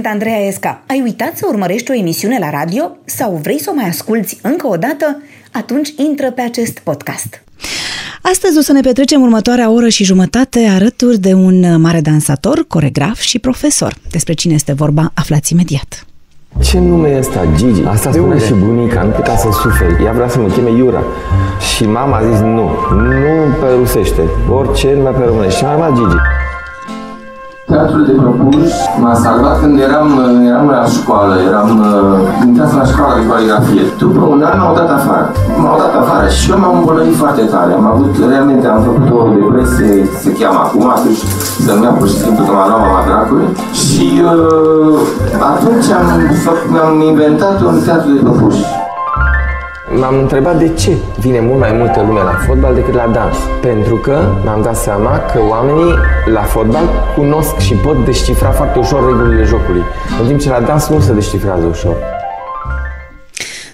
Sunt Andreea Esca. Ai uitat să urmărești o emisiune la radio sau vrei să o mai asculți încă o dată? Atunci intră pe acest podcast. Astăzi o să ne petrecem următoarea oră și jumătate alături de un mare dansator, coregraf și profesor. Despre cine este vorba, aflați imediat. Ce nume e ăsta, Gigi? Asta spune și bunica, nu putea să suferi. Ea vrea să mă cheme Iura. Și mama a zis nu, nu pe rusește, orice numai pe românește. Și mai luat Gigi. Teatrul de propuși m-a salvat când eram, eram la școală, eram intrat la școală de coregrafie. După un an m-au dat afară. M-au dat afară și eu m-am îmbolnăvit foarte tare. Am avut, realmente, am făcut o depresie, se cheamă acum, atunci să nu pur și simplu că m-a luat mama dracului. Și uh, atunci am, am inventat un teatru de propuși. M-am întrebat de ce vine mult mai multă lume la fotbal decât la dans. Pentru că mi-am dat seama că oamenii la fotbal cunosc și pot descifra foarte ușor regulile jocului, în timp ce la dans nu se descifrează ușor.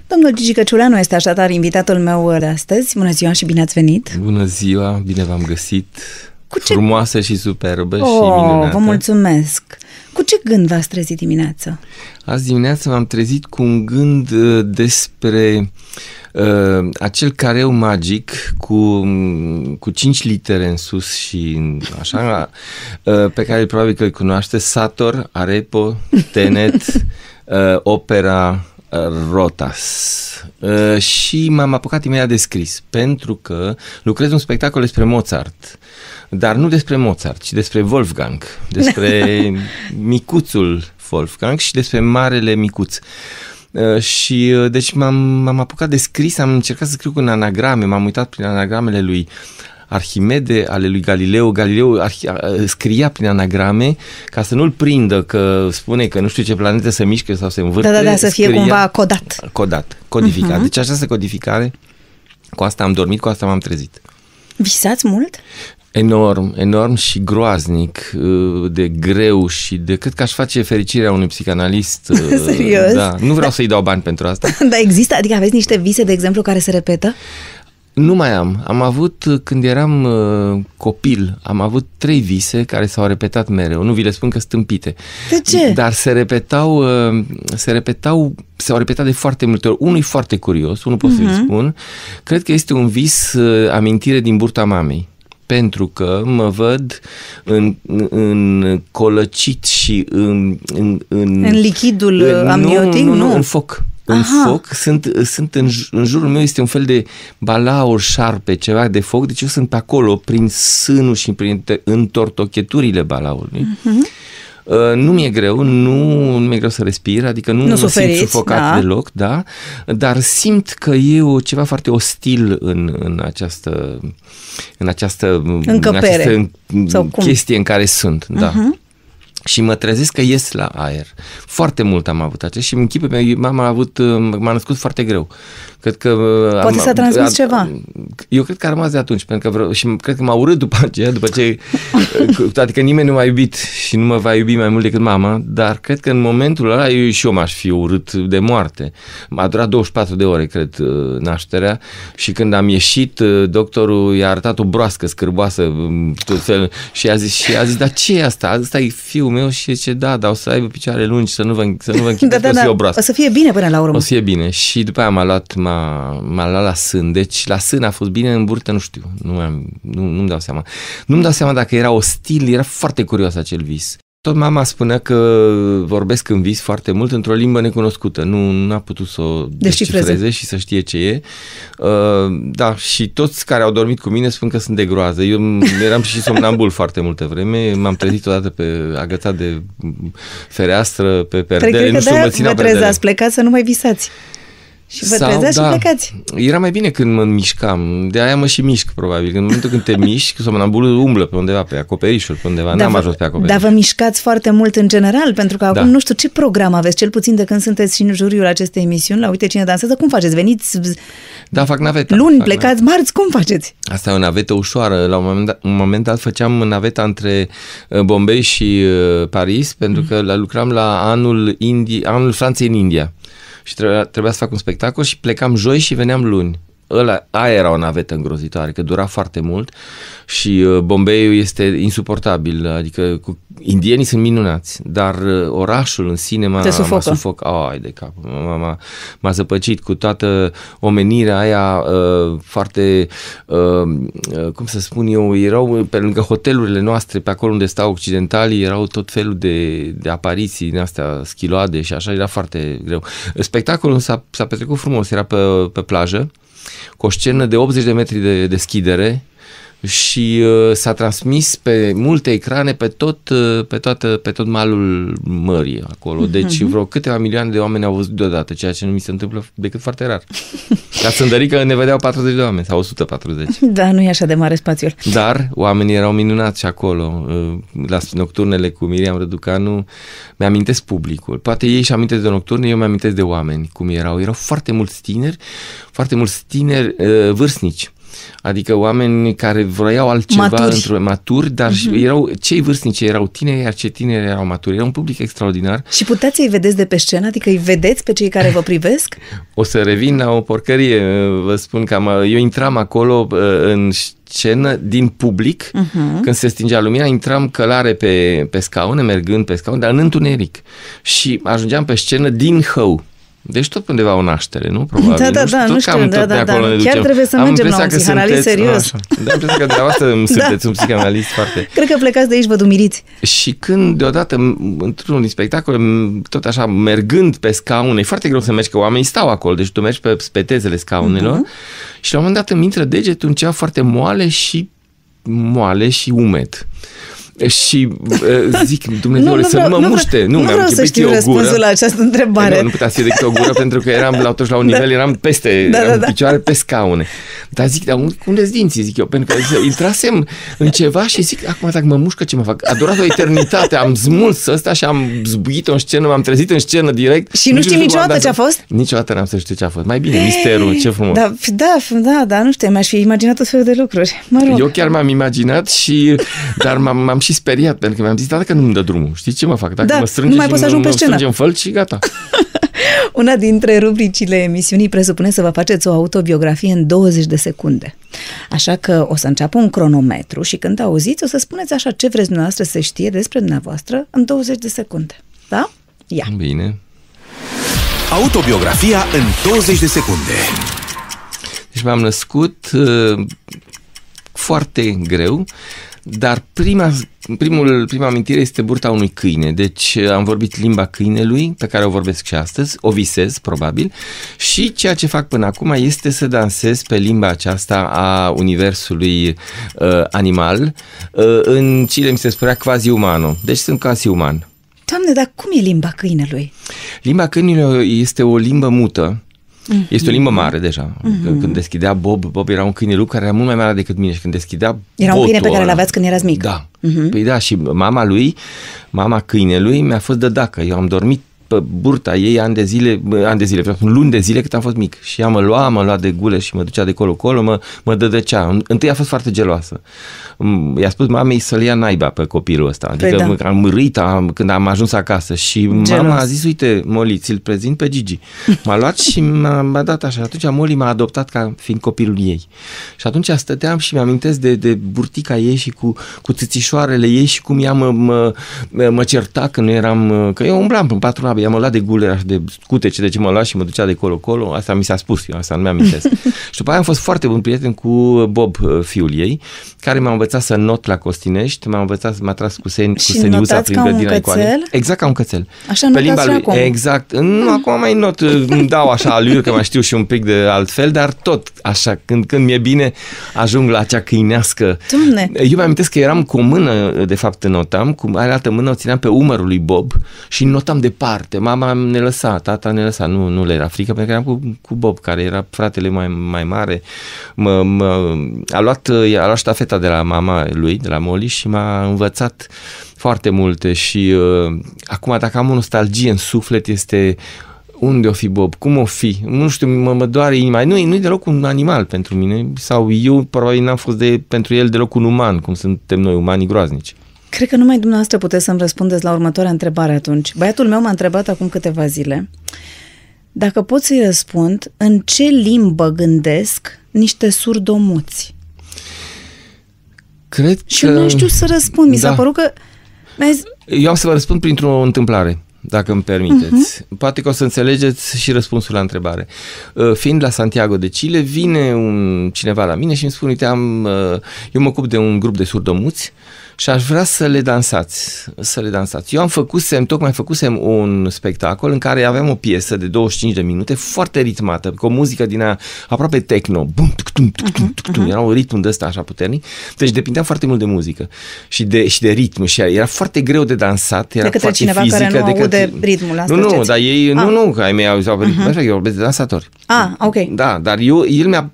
Domnul Gigi Căciuleanu este așadar invitatul meu de astăzi. Bună ziua și bine ați venit! Bună ziua, bine v-am găsit! Cu ce... Frumoasă și superbă oh, și minunată. Vă mulțumesc! Cu ce gând v-ați trezit dimineața? Azi dimineața m-am trezit cu un gând uh, despre uh, acel careu magic cu, cu cinci litere în sus și așa, uh, pe care probabil că îl cunoaște, Sator, Arepo, Tenet, uh, Opera, uh, Rotas. Uh, și m-am apucat imediat de scris, pentru că lucrez un spectacol despre Mozart dar nu despre Mozart, ci despre Wolfgang, despre micuțul Wolfgang și despre marele micuț. Uh, și uh, deci m-am, m-am apucat de scris, am încercat să scriu cu anagrame, m-am uitat prin anagramele lui Arhimede, ale lui Galileo. Galileo arhi- scria prin anagrame ca să nu-l prindă că spune că nu știu ce planetă se mișcă sau se învârte. Da, da, da, să fie scria, cumva codat. Codat, codificat. Uh-huh. Deci această codificare, cu asta am dormit, cu asta m-am trezit. Visați mult? Enorm, enorm și groaznic, uh, de greu și de cât că aș face fericirea unui psihanalist. Uh, Serios? Da. Nu vreau da. să-i dau bani pentru asta. Dar există? Adică aveți niște vise, de exemplu, care se repetă? Nu mai am. Am avut, uh, când eram uh, copil, am avut trei vise care s-au repetat mereu. Nu vi le spun că stâmpite. De ce? Dar se repetau, uh, se repetau, s-au repetat de foarte multe ori. Unul e foarte curios, unul pot uh-huh. să-i mhm. spun. Cred că este un vis uh, amintire din burta mamei pentru că mă văd în, în colăcit și în... În, în, în lichidul în, amniotic? Nu, nu, nu, în foc. În Aha. foc, sunt, sunt în, în jurul meu este un fel de balaur, șarpe, ceva de foc, deci eu sunt pe acolo, prin sânul și prin întortocheturile balaurului. Uh-huh. Uh, nu mi-e greu, nu, nu mi-e greu să respir, adică nu, nu mă suferiți, simt sufocat da. deloc, da, dar simt că e o, ceva foarte ostil în, în această în această, Încăpere. în această Sau chestie cum? în care sunt, uh-huh. da. Mhm și mă trezesc că ies la aer. Foarte mult am avut acest și în chipul meu, mama a avut, m-a născut foarte greu. Cred că... Poate am, s-a transmis a, ceva. Eu cred că a rămas de atunci, pentru că vreau, și cred că m-a urât după aceea, după ce... adică nimeni nu m-a iubit și nu mă va iubi mai mult decât mama, dar cred că în momentul ăla eu și eu m-aș fi urât de moarte. M-a durat 24 de ore, cred, nașterea și când am ieșit, doctorul i-a arătat o broască scârboasă tot fel, și a zis, și a zis, dar ce e asta? Asta e fiul meu și zice, da, dar o să aibă picioare lungi, să nu vă, să nu vă închid, da, da, da. o broască. O să fie bine până la urmă. O să fie bine. Și după aia m-a luat, m-a, m-a luat la sân. Deci la sân a fost bine, în burtă nu știu. Nu, am, nu, nu-mi dau seama. Nu-mi dau seama dacă era ostil, era foarte curios acel vis. Tot mama spunea că vorbesc în vis foarte mult într-o limbă necunoscută. Nu nu a putut să o descifreze și să știe ce e. Uh, da, și toți care au dormit cu mine spun că sunt de groază. Eu eram și somnambul foarte multă vreme. M-am trezit odată pe agățat de fereastră, pe perdele. Nu știu, mă ținea perdele. Ați plecat să nu mai visați. Și vă Sau, trezeați da, și plecați. Era mai bine când mă mișcam. De aia mă și mișc, probabil. În momentul când te miști, somnambulul umblă pe undeva, pe acoperișuri, pe undeva. Da, N-am ajuns pe acoperiș. Dar vă mișcați foarte mult în general, pentru că acum da. nu știu ce program aveți, cel puțin de când sunteți și în juriul acestei emisiuni, la Uite Cine Dansează, cum faceți? Veniți da, fac naveta. Luni, fac plecați naveta. marți, cum faceți? Asta e o navetă ușoară. La un moment, dat, un moment dat făceam naveta între uh, Bombay și uh, Paris, pentru mm. că lucram la anul, Indi, anul Franței în India și trebuia, trebuia să fac un spectacol și plecam joi și veneam luni. Ăla, aia era o navetă îngrozitoare, că dura foarte mult și uh, Bombeiul este insuportabil, adică cu, indienii sunt minunați, dar uh, orașul în sine m-a, m-a sufoc, ai de cap, m-a, m-a, m-a zăpăcit cu toată omenirea aia uh, foarte, uh, uh, cum să spun eu, erau pe lângă hotelurile noastre, pe acolo unde stau occidentalii, erau tot felul de, de apariții din astea schiloade și așa, era foarte greu. Spectacolul s-a, s-a petrecut frumos, era pe, pe plajă, cu o scenă de 80 de metri de deschidere și uh, s-a transmis pe multe ecrane pe tot, uh, pe, toată, pe tot malul mării acolo. Mhm. Deci vreo câteva milioane de oameni au văzut deodată, ceea ce nu mi se întâmplă decât foarte rar. La Sândărică ne vedeau 40 de oameni sau 140. Da, nu e așa de mare spațiul. Dar oamenii erau minunați acolo. Uh, la nocturnele cu Miriam Răducanu mi-amintesc publicul. Poate ei și amintesc de nocturne, eu mi-amintesc de oameni cum erau. Erau foarte mulți tineri, foarte mulți tineri uh, vârstnici Adică oameni care vroiau altceva maturi, într-o, maturi dar uh-huh. erau, cei vârstnici erau tineri, iar cei tineri erau maturi. Era un public extraordinar. Și puteți să-i vedeți de pe scenă? Adică îi vedeți pe cei care vă privesc? o să revin la o porcărie. Vă spun că am, eu intram acolo uh, în scenă din public, uh-huh. când se stingea lumina, intram călare pe, pe scaune, mergând pe scaune, dar în întuneric. Și ajungeam pe scenă din hău. Deci tot undeva o naștere, nu? Probabil. Da, da, da, nu știu, da, da, da. Chiar trebuie să am mergem la un psihanalist serios. Așa. Da, am că dumneavoastră da. sunteți un psihanalist foarte... Cred că plecați de aici, vă dumiriți. Și când deodată, într-un spectacol, tot așa, mergând pe scaune, e foarte greu să mergi, că oamenii stau acolo, deci tu mergi pe spetezele scaunelor uh-huh. și la un moment dat îmi intră degetul în ceva foarte moale și moale și umed. Și uh, zic, Dumnezeu, să nu mă nu muște. Nu, nu mi-am vreau să știu răspunsul la această întrebare. Nu, nu putea să fie decât o gură, pentru că eram la, toți la un da. nivel, eram peste, da, da, da. picioare pe scaune. Dar zic, dar unde sunt dinții, zic eu, pentru că intrasem în ceva și zic, acum dacă mă mușcă, ce mă fac? A durat o eternitate, am smuls ăsta și am zbuit-o în scenă, m-am trezit în scenă direct. Și nu știi niciodată ce a fost? Niciodată n-am să știu ce a fost. Mai bine, misterul, ce frumos. Da, da, da, da nu știu, mi-aș fi imaginat tot felul de lucruri. Mă rog. Eu chiar m-am imaginat și, dar m-am și speriat, pentru că mi-am zis, dacă nu-mi dă drumul, știi ce mă fac? Dacă da, mă strânge nu mai pot să ajung pe scenă. strângem făl și gata. Una dintre rubricile emisiunii presupune să vă faceți o autobiografie în 20 de secunde. Așa că o să înceapă un cronometru și când auziți o să spuneți așa ce vreți dumneavoastră să știe despre dumneavoastră în 20 de secunde. Da? Ia. Bine. Autobiografia în 20 de secunde. Deci m-am născut uh, foarte greu, dar prima, primul, prima amintire este burta unui câine. Deci am vorbit limba câinelui, pe care o vorbesc și astăzi, o visez probabil, și ceea ce fac până acum este să dansez pe limba aceasta a universului uh, animal, uh, în Chile mi se spunea quasi umano, deci sunt quasi uman. Doamne, dar cum e limba câinelui? Limba câinelui este o limbă mută, Mm-hmm. Este o limbă mare deja. Mm-hmm. Când deschidea Bob, Bob era un câine lup care era mult mai mare decât mine și când deschidea Era un câine pe care l-aveați când erați mic. Da. Mm-hmm. Păi da, și mama lui, mama câinelui mi-a fost de dacă. Eu am dormit pe burta ei ani de zile, ani de zile, vreau luni de zile cât am fost mic. Și ea mă lua, mă lua de gule și mă ducea de colo-colo, mă, mă dădăcea. Întâi a fost foarte geloasă. I-a spus mamei să-l ia naiba pe copilul ăsta. Păi adică păi da. am mărit am, când am ajuns acasă și Gelos. mama a zis, uite, Moli, ți-l prezint pe Gigi. M-a luat și m-a, m-a dat așa. Atunci Moli m-a adoptat ca fiind copilul ei. Și atunci stăteam și mi-amintesc de, de burtica ei și cu, cu țițișoarele ei și cum ea mă, mă, mă certa că nu eram, că eu umblam în patru ea mă lua de gule, de scutece, de ce mă lua și mă ducea de colo-colo, asta mi s-a spus, eu asta nu mi-amintesc. și după aia am fost foarte bun prieten cu Bob, uh, fiul ei, care m-a învățat să not la Costinești, m-a învățat, m-a tras cu, sen, cu seniuța prin grădina icoane. Exact ca un cățel. Așa Pe limba lui, acum. Exact. Nu, acum mai not, uh, îmi dau așa aluri, că mai știu și un pic de altfel, dar tot așa, când, când mi-e bine, ajung la acea câinească. Doamne. Eu mi-amintesc că eram cu o mână, de fapt, notam, cu altă mână o țineam pe umărul lui Bob și notam departe departe. Mama ne lăsa, tata ne lăsa, nu, nu le era frică, pentru că eram cu, cu Bob, care era fratele mai, mai mare. Mă, mă, a, luat, a luat ștafeta de la mama lui, de la Molly și m-a învățat foarte multe și uh, acum dacă am o nostalgie în suflet este unde o fi Bob, cum o fi, nu știu, mă, mă doare inima, nu, nu e deloc un animal pentru mine sau eu probabil n-am fost de, pentru el deloc un uman, cum suntem noi, umanii groaznici. Cred că numai dumneavoastră puteți să-mi răspundeți la următoarea întrebare atunci. Băiatul meu m-a întrebat acum câteva zile dacă pot să-i răspund, în ce limbă gândesc niște surdomuți? Cred Și că... eu nu știu să răspund. Mi s-a Da. părut că... mi-ai zis, Eu am să vă răspund printr-o întâmplare, dacă îmi permiteți. Uh-huh. Poate că o să înțelegeți și răspunsul la întrebare. Uh, Fiind la Santiago de Chile, vine un cineva la mine și îmi spune, uite, am, uh, eu mă ocup de un grup de surdomuți și aș vrea să le dansați, să le dansați. Eu am făcusem, tocmai făcusem un spectacol în care aveam o piesă de 25 de minute, foarte ritmată, cu o muzică din a, aproape techno, bum, tuc, tum, tuc, tum, tuc, tum. era un ritm de ăsta așa puternic, deci depindea foarte mult de muzică și de, și de ritm și era foarte greu de dansat, era De către foarte cineva fizică, care nu de către... aude ritmul, asta Nu, nu, ziceți. dar ei, Ah. nu, nu, că ai mei auzeau ritmul, așa, eu vorbesc de dansatori. Ah, ok. Da, dar eu, el mi-a,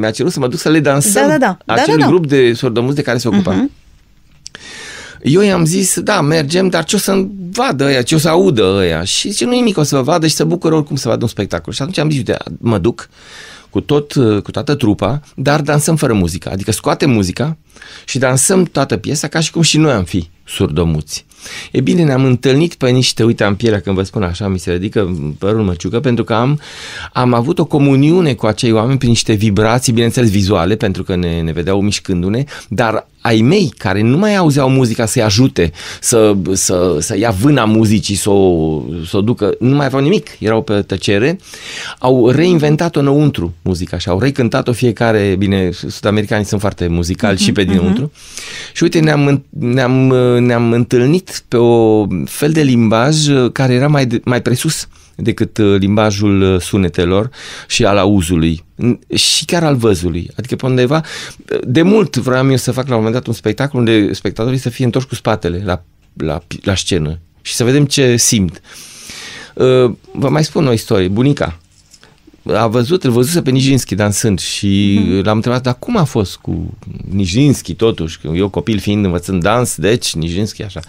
mi-a cerut să mă duc să le dansăm Da, da, da. Da, acel da, da. grup de sordomuți de care se ocupa. Eu i-am zis, da, mergem, dar ce o să vadă ăia, ce o să audă ăia? Și zice, nu nimic, o să vă vadă și să bucură oricum să vadă un spectacol. Și atunci am zis, uite, mă duc cu, tot, cu toată trupa, dar dansăm fără muzică. Adică scoatem muzica și dansăm toată piesa ca și cum și noi am fi surdomuți. E bine, ne-am întâlnit pe niște, uite, am pielea când vă spun așa, mi se ridică părul măciucă, pentru că am, am avut o comuniune cu acei oameni prin niște vibrații, bineînțeles vizuale, pentru că ne, ne vedeau mișcându-ne, dar ai mei care nu mai auzeau muzica să-i ajute să, să, să ia vâna muzicii, să o, să o ducă, nu mai aveau nimic, erau pe tăcere, au reinventat-o înăuntru muzica și au recântat-o fiecare, bine, sud-americanii sunt foarte muzicali uh-huh, și pe dinăuntru. Uh-huh. Și uite, ne-am, ne-am, ne-am întâlnit pe o fel de limbaj care era mai, de, mai presus decât uh, limbajul sunetelor și al auzului și chiar al văzului. Adică pe undeva, de mult vreau eu să fac la un moment dat un spectacol unde spectatorii să fie întorși cu spatele la, la, la scenă și să vedem ce simt. Uh, Vă mai spun o istorie. Bunica a văzut, îl văzuse pe Nijinski dansând și mm. l-am întrebat, dar cum a fost cu Nijinski totuși? Că eu copil fiind învățând dans, deci Nijinski așa.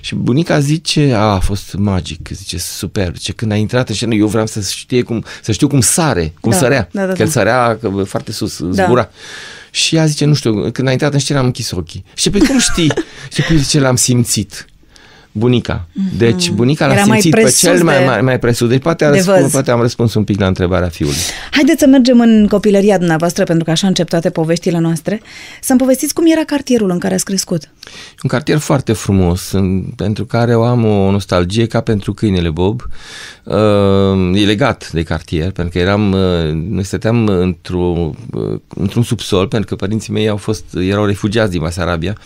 Și bunica zice, a, a fost magic, zice, superb. Zice, când a intrat în scenă, eu vreau să știe cum, să știu cum sare, cum Da, sărea. da, da, că el da. sărea foarte sus, Da. zbura. Și ea zice, nu știu, când a intrat în scenă am închis ochii. Și pe cum știi? și pe zice, l-am simțit. Bunica. Deci bunica l-a Mhm. Era mai simțit pe presus cel mai, de- mai, mai presus. Deci poate, a de răspuns, văz. poate am răspuns un pic la întrebarea fiului. Haideți să mergem în copilăria dumneavoastră, pentru că așa încep toate poveștile noastre. Să-mi povestiți cum era cartierul în care ați crescut. Un cartier foarte frumos, în, pentru care eu am o nostalgie ca pentru câinele Bob. Uh, e legat de cartier, pentru că eram, uh, noi stăteam într-o, uh, într-un subsol, pentru că părinții mei au fost, erau refugiați din Basarabia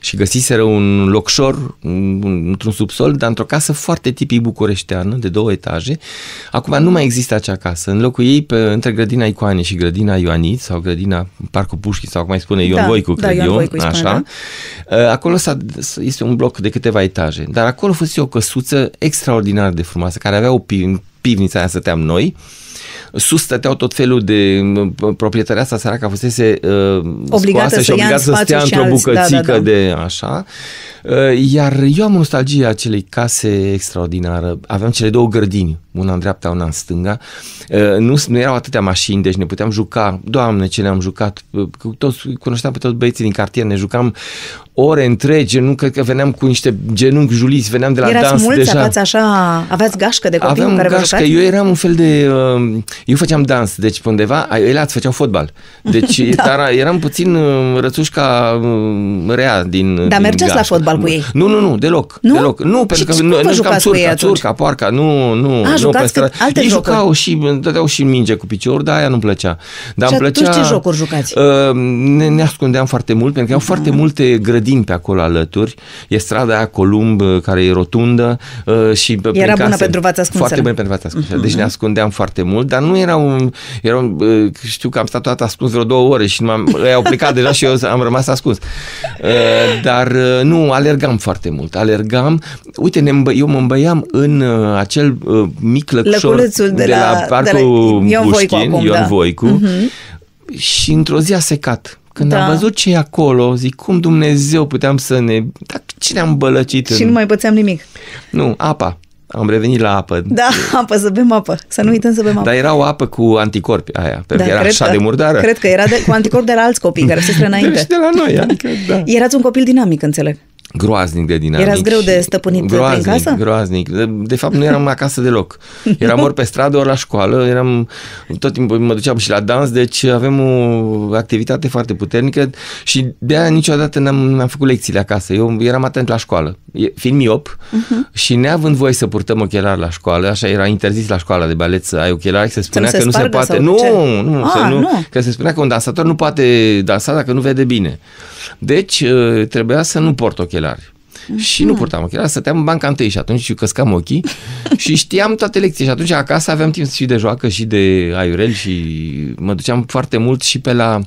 și găsiseră un locșor un- un- într-un subsol, dar într-o casă foarte tipic bucureșteană, de două etaje. Acum nu mai există acea casă. În locul ei, pe, între grădina Icoane și grădina Ioanit, sau grădina Parcul Pușchi, sau cum mai spune Ion Da, Voicu, da, cred Ion eu, Voicu îi spune, așa. Uh, Acolo s-a, este un bloc de câteva etaje, dar acolo fusese o căsuță extraordinar de frumoasă, care avea o pi- pivniță, aia stăteam noi, Sus stăteau tot felul de m, proprietărea asta săracă fusese uh, Obligată scoasă să și ia în obligată să spațiu stea și într-o alți- da, da, bucățică da. de așa. Uh, Iar eu am nostalgie acelei case extraordinară. Aveam cele două grădini, una în dreapta, una în stânga. Uh, Nu, nu erau atâtea mașini, deci ne puteam juca. Doamne, ce ne-am jucat. Uh, cu Toți, cunoșteam pe toți băieții din cartier, ne jucam ore întregi, nu cred că veneam cu niște genunchi juliți, veneam de la Erați dans mulți, deja. aveați așa, aveați gașcă de copii Aveam în care vă gașcă, jucați? eu eram un fel de... Uh, eu făceam dans, deci pe undeva, ele ați făceau fotbal. Deci da. dar eram puțin uh, rățușca uh, rea din Dar din mergeați la gașcă. fotbal cu ei? Nu, nu, nu, deloc. Nu? deloc. Nu, pentru Și că cum noi, vă noi jucam jucați cu ei țurca, atunci? țurca, poarca, nu, nu. A, nu jucați pe cât- stradă. alte ei jocuri. jucau și îmi dădeau și minge cu picior, dar aia nu-mi plăcea. Dar Și îmi atunci plăcea, ce jocuri jucați? Uh, ne, ne ascundeam foarte mult, pentru că au foarte multe grădini pe acolo alături. E strada aia Columb, uh, care e rotundă uh, și pe- prin Era bună case. pentru v-ați ascunsele. Foarte bună pentru v-ați ascunsele. Deci ne ascundeam foarte mult, dar nu era un... Era un uh, știu că am stat toată ascuns vreo două ore și m-am, ei au plecat deja și eu am rămas ascuns. Uh, Dar uh, nu, alergam foarte mult. Alergam. Uite, ne îmbă, eu mă îmbăiam în uh, acel uh, mic lăcșor Lăculețul de de la- la, de la parcul Ion Voicu Pușkin, acum, Ion da. Voicu. Și într-o zi a secat. Când Da. am văzut ce e acolo, zic, cum Dumnezeu puteam să ne... Dar cine am bălăcit? Și în... nu mai pățeam nimic. Nu, apa. Am revenit la apă. Da, apă, să bem apă. Să nu uităm să bem apă. Dar era o apă cu anticorpi aia, pentru că era cred așa că- de murdară. Cred că era de, cu anticorp de la alți copii care se Deci înainte. de la noi, adică, da. Erați un copil dinamic, înțeleg. Groaznic de dinamic. Erați greu de stăpânit groaznic, prin casă? Groaznic, de, de fapt nu eram acasă deloc. Eram ori pe stradă, ori la școală, eram, tot timpul mă duceam și la dans, deci avem o activitate foarte puternică și de aia niciodată n-am, n-am făcut lecțiile acasă. Eu eram atent la școală. Fiind miop uh-huh. și neavând voie să purtăm ochelari la școală, așa era interzis la școala de balet să ai ochelari, se spunea se că nu se poate. sau Nu, ce? nu, Ah, să nu, nu. că se spunea că un dansator nu poate dansa dacă nu vede bine. Deci uh, trebuia să nu port ochelari. Și nu purtam ochelari, stăteam în banca întâi și atunci căscam ochii și știam toate lecțiile și atunci acasă aveam timp și de joacă și de aiurel și mă duceam foarte mult și pe la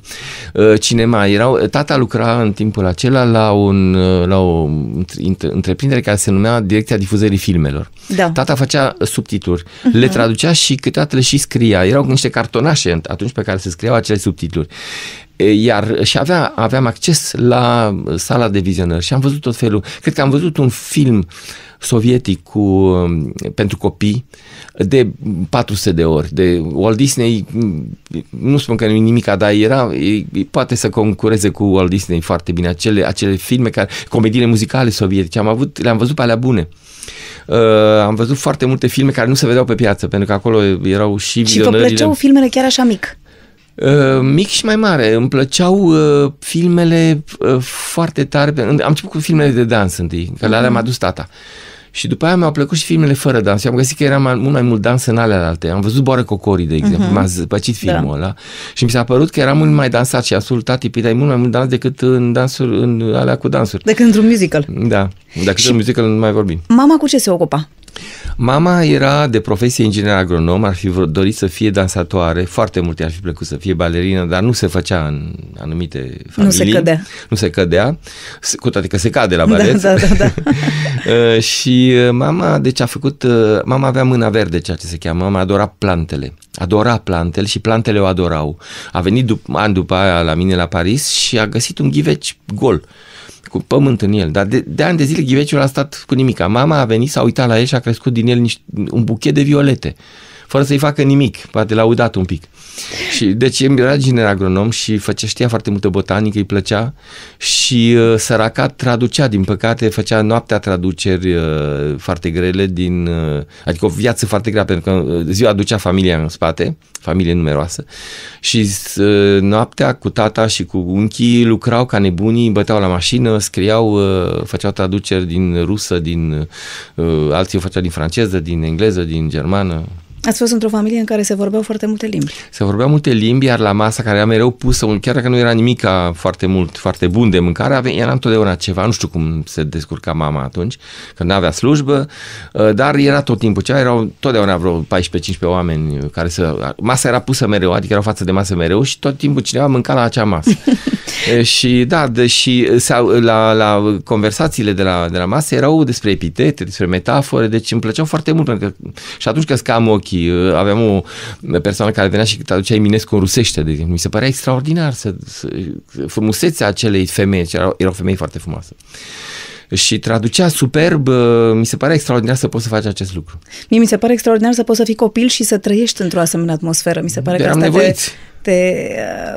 uh, cinema. Erau, tata lucra în timpul acela la, un, uh, la o între- întreprindere care se numea Direcția Difuzării Filmelor. Da. Tata făcea subtitluri, le traducea și câteodată le și scria. Erau niște cartonașe atunci pe care se scriau acele subtitluri. E, Iar și avea, aveam acces la sala de vizionări și am văzut tot felul. Cred că am văzut un film sovietic cu, um, pentru copii de 400 de ori. De Walt Disney, m, nu spun că nu e nimic, dar era, e, poate să concureze cu Walt Disney foarte bine. Acele, acele filme, care, comediile muzicale sovietice, am avut, le-am văzut pe alea bune. Uh, am văzut foarte multe filme care nu se vedeau pe piață, pentru că acolo erau și Și vă vizionările. plăceau filmele chiar așa mic? Uh, mic și mai mare. Îmi plăceau uh, filmele uh, foarte tare. Am început cu filmele de dans întâi, că le alea m-a dus tata. Și după aia mi-au plăcut și filmele fără dans. Eu am găsit că era mai, mult mai mult dans în alea alte. Am văzut Boară Cocorii, de exemplu. Uh-huh. M-a zăpăcit filmul da. ăla. Și mi s-a părut că era mult mai dansat și asult tati, păi dai mult mai mult dans decât în dansuri, în alea cu dansuri. Decât într-un musical. Da, decât și... în muzică nu mai vorbim. Mama cu ce se ocupa? Mama era de profesie inginer agronom, ar fi vrut- dorit să fie dansatoare, foarte multe ar fi plăcut să fie balerină, dar nu se făcea în anumite familii. se cădea. Nu se cădea, s- cu toate că se cade la balet. Da, da, da, Uh, și uh, mama, deci a făcut, uh, mama avea mâna verde, ceea ce se cheamă, mama adora plantele. Adora plantele și plantele o adorau. A venit dup- ani după aia la mine la Paris și a găsit un ghiveci gol cu pământ în el, dar de, de ani de zile ghiveciul a stat cu nimica. Mama a venit, s-a uitat la el și a crescut din el niște, un buchet de violete, fără să-i facă nimic, poate l-a udat un pic. Și deci el era inginer agronom și făcea, știa foarte multă botanică, îi plăcea și uh, săraca traducea, din păcate, făcea noaptea traduceri uh, foarte grele din, uh, adică o viață foarte grea, pentru că uh, ziua ducea familia în spate, familie numeroasă. Și uh, noaptea cu tata și cu unchii lucrau ca nebunii, băteau la mașină, scriau, uh, făceau traduceri din rusă, din uh, alții o făceau din franceză, din engleză, din germană, Ați fost într-o familie în care se vorbeau foarte multe limbi. se vorbeau multe limbi, iar la masa care era mereu pusă, un- chiar dacă nu era nimic foarte mult, foarte bun de mâncare, avea, era întotdeauna ceva, nu știu cum se descurca mama atunci, că nu avea slujbă, uh, dar era tot timpul ceva, erau totdeauna vreo 14-15 oameni care să... Masa era pusă mereu, adică erau față de masă mereu și tot timpul cineva mânca la acea masă. E, și da, deși sau, la, la conversațiile de la, de la masă erau despre epitete, despre metafore, deci îmi plăceau foarte mult, pentru că și atunci căscam ochii, aveam o persoană care venea și traducea Eminescu în rusește, de exemplu. Mi se părea extraordinar să, să, frumusețea acelei femei, ce erau, erau femei foarte frumoase. Și traducea superb, mi se pare extraordinar să poți să faci acest lucru. Mie mi se pare extraordinar să poți să fii copil și să trăiești într-o asemenea atmosferă. Mi se pare că Eram asta te, nevoiți. te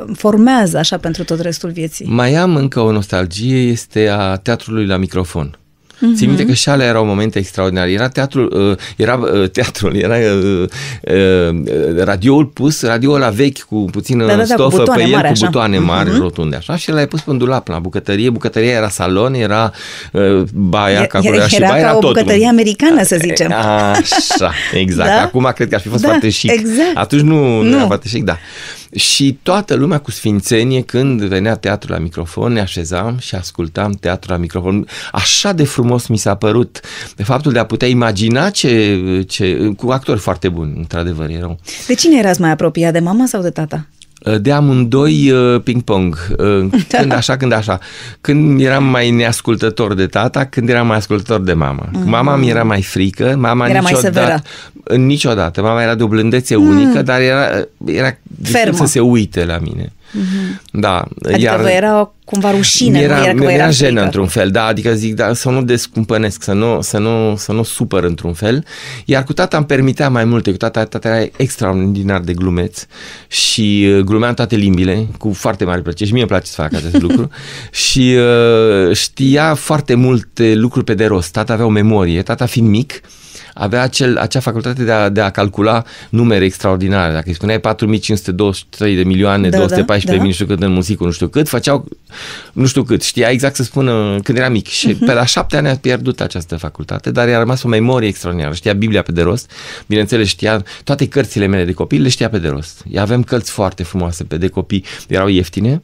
uh, formează așa pentru tot restul vieții. Mai am încă o nostalgie, este a teatrului la microfon. Mm-hmm. Țin minte că și alea erau momente extraordinare. Era teatrul, uh, era uh, teatrul, era uh, uh, radioul pus, radioul la vechi cu puțină Da, da, da, cu stofă butoane pe el, mari, cu așa. butoane mari, Mhm. rotunde, așa, și l-ai pus pe un dulap la bucătărie. Bucătăria era salon, era uh, baia, E- că acolo era era și ca baia, o era totul. bucătărie americană, să zicem. Așa, exact. Da? Acum cred că ar fi fost Da, foarte chic. exact. Atunci nu, nu Nu. era foarte chic, da. Și toată lumea cu sfințenie, când venea teatru la microfon, ne așezam și ascultam teatru la microfon. Așa de frumos mi s-a părut de faptul de a putea imagina ce, ce cu actori foarte buni, într-adevăr, erau. De cine erați mai apropiat, de mama sau de tata? De amândoi uh, ping-pong, uh, când așa, când așa. Când eram mai neascultător de tata, când eram mai ascultător de mama. Mama mi era mai frică, mama Mhm. Era mai niciodată, severă. Niciodată. Mama era de o blândețe unică, dar era, era dificil Fermă. să se uite la mine. Da. Adică iar, vă era cumva rușine, era, nu era că mi-era era jenă frică. într-un fel, da, adică zic, da, să nu descumpănesc, să nu, să nu, să nu supăr într-un fel. Iar cu tata îmi permitea mai multe, cu tata, tata era extraordinar de glumeț și uh, glumeam toate limbile, cu foarte mare plăcere și mie îmi place să fac acest lucru. Și uh, știa foarte multe lucruri pe de rost. Tata avea o memorie, tata fiind mic, avea acel, acea facultate de a, de a calcula numere extraordinare. Dacă îi spuneai 4523 de milioane, Da, 214 da, da. mii, nu știu cât în muzică, nu știu cât, făceau nu știu cât, știa exact să spună când era mic. Și pe la șapte ani a pierdut această facultate, dar i-a rămas o memorie extraordinară. Știa Biblia pe de rost, bineînțeles știa toate cărțile mele de copii, le știa pe de rost. Avem cărți foarte frumoase pe de copii, erau ieftine.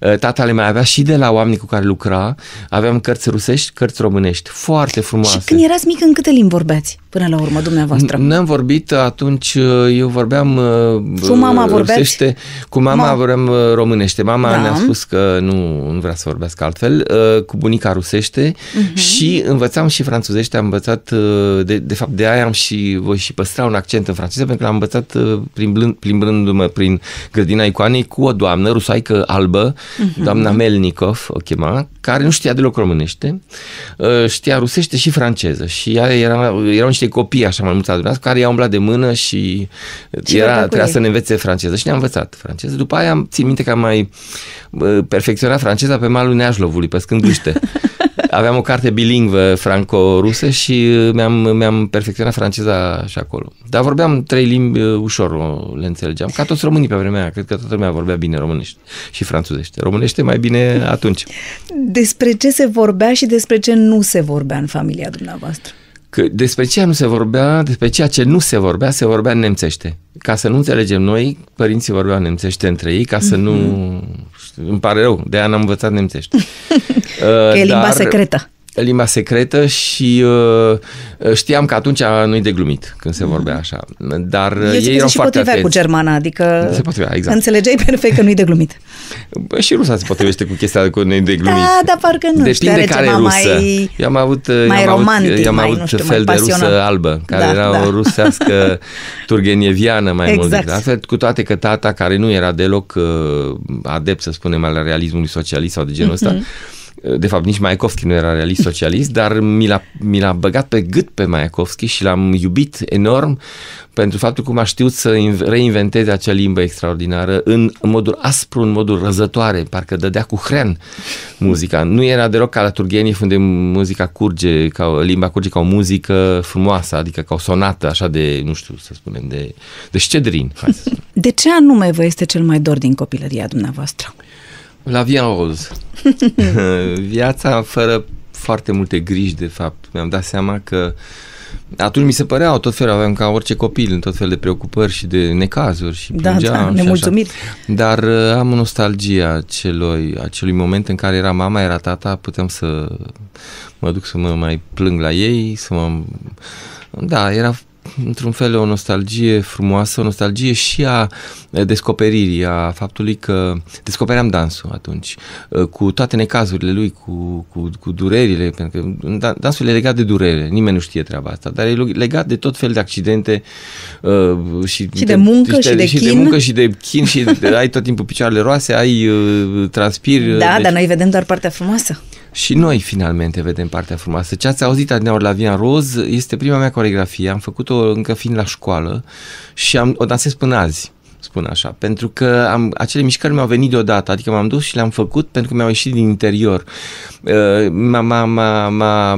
Uh, Tata le mai avea și de la oamenii cu care lucra, aveam cărți rusești, cărți românești, foarte frumoase. Și când erați mic, în câte limbi vorbeați până la urmă dumneavoastră? N-am vorbit atunci, eu vorbeam uh, Cu mama vorbeați? rusește, cu mama Ma- vorbeam uh, românește. Mama Da. ne-a spus că nu, nu vrea să vorbească altfel, uh, cu bunica rusește Mhm. și învățam și franțuzește, am învățat, uh, de, de fapt de aia am și, voi și păstra un accent în franceză, pentru că am învățat uh, plimbând, plimbându-mă prin grădina icoanei cu o doamnă rusaică albă, Mhm. doamna Melnikov o chema, care nu știa deloc românește, uh, știa rusește și franceză și ea era, erau niște copii așa mai mulți adunat, care i-au umblat de mână și Și era, vorbea cu trebuia ei. să ne învețe franceză și ne-a învățat franceză. După aia am țin minte că am mai uh, perfecționat franceza pe malul Neajlovului, pe Scânduște. Aveam o carte bilingvă franco-rusă și uh, mi-am, mi-am perfecționat franceza și acolo. Dar vorbeam trei limbi uh, ușor, o- le înțelegeam. Ca toți românii pe vremea aia, cred că toată lumea vorbea bine românește și franțuzește. Românește mai bine atunci. Despre ce se vorbea și despre ce nu se vorbea în familia dumneavoastră? Că despre ceea nu se vorbea, despre ceea ce nu se vorbea, se vorbea în nemțește. Ca să nu înțelegem noi, părinții vorbeau nemțește între ei, ca să nu... Îmi pare rău, de aia n-am învățat nemțește. Că e limba secretă. Limba secretă și uh, știam că atunci nu-i de glumit când se vorbea așa. Dar Eu zic ei că erau se și foarte potrivea cu atenți. germana, adică Se potrivea, exact. înțelegeai perfect că nu-i de glumit. Bă, și rusa se potrivește cu chestia de cu nu-i de glumit. Da, dar parcă nu știu, Depinde are care ceva rusă. mai- Eu am avut, mai eu am romantic, avut, eu am mai, avut nu știu, fel mai de rusă pasional. albă, care Da, era da. o rusească turgenieviană mai mult Exact. decât altfel, cu toate că tata, care nu era deloc uh, adept, să spunem, al realismului socialist sau de genul ăsta, Mhm. De fapt nici Mayakovsky nu era realist socialist, dar mi l-a, mi l-a băgat pe gât pe Mayakovsky și l-am iubit enorm pentru faptul cum a știut să inv- reinventeze acea limbă extraordinară în, în modul aspru, în modul răzătoare, parcă dădea cu hrean muzica. Nu era deloc ca la Turgeniev unde muzica curge, ca o, limba curge ca o muzică frumoasă, adică ca o sonată așa de, nu știu să spunem, de, de scedrin. Hai să spunem. De ce anume vă este cel mai dor din copilăria dumneavoastră? La Via Roz. Viața fără foarte multe griji, de fapt. Mi-am dat seama că atunci mi se păreau tot felul, aveam ca orice copil, în tot fel de preocupări și de necazuri și Da, plângeam da, și nemulțumiri. Așa. Dar uh, am o nostalgie a celui, acelui moment în care era mama, era tata, puteam să mă duc să mă mai plâng la ei, să mă... Da, era într-un fel o nostalgie frumoasă, o nostalgie și a descoperirii, a faptului că descopeream dansul atunci, cu toate necazurile lui, cu, cu, cu durerile, pentru că da- dansul e legat de durere, nimeni nu știe treaba asta, dar e legat de tot fel de accidente uh, și, Și de muncă și de și de chin. muncă și de chin și de, ai tot timpul picioarele roase, ai uh, transpiri. Da, deci- dar noi vedem doar partea frumoasă. Și noi finalmente vedem partea frumoasă. Ce ați auzit adineauri la Via Roz este prima mea coregrafie. Am făcut-o încă fiind la școală și am, o dansez până azi spun așa, pentru că am, acele mișcări mi-au venit deodată, adică m-am dus și le-am făcut pentru că mi-au ieșit din interior. Uh, M-a, m-a, m-a, m-a,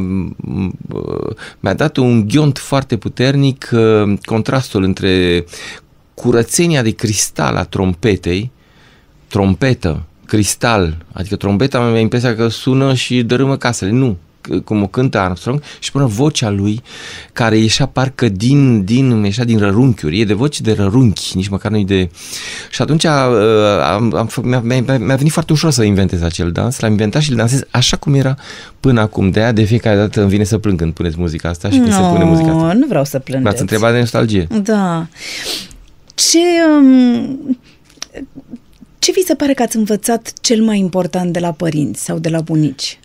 mi-a dat un ghiont foarte puternic uh, contrastul între curățenia de cristal a trompetei, trompetă, cristal, adică trompeta am impresia că sună și dărâmă casele. Nu, cum o cântă Armstrong și până vocea lui care ieșea parcă din, din, ieșea din rărunchiuri, e de voce de rărunchi, nici măcar nu de... Și atunci uh, am, am, fă- mi-a, mi-a, mi-a venit foarte ușor să inventez acel dans, l-am inventat și îl dansez așa cum era până acum. De aia de fiecare dată îmi vine să plâng când puneți muzica asta și când se pune muzica asta. nu vreau să plângeți. M-ați întrebat de nostalgie. Da. Ce, um, ce vi se pare că ați învățat cel mai important de la părinți sau de la bunici?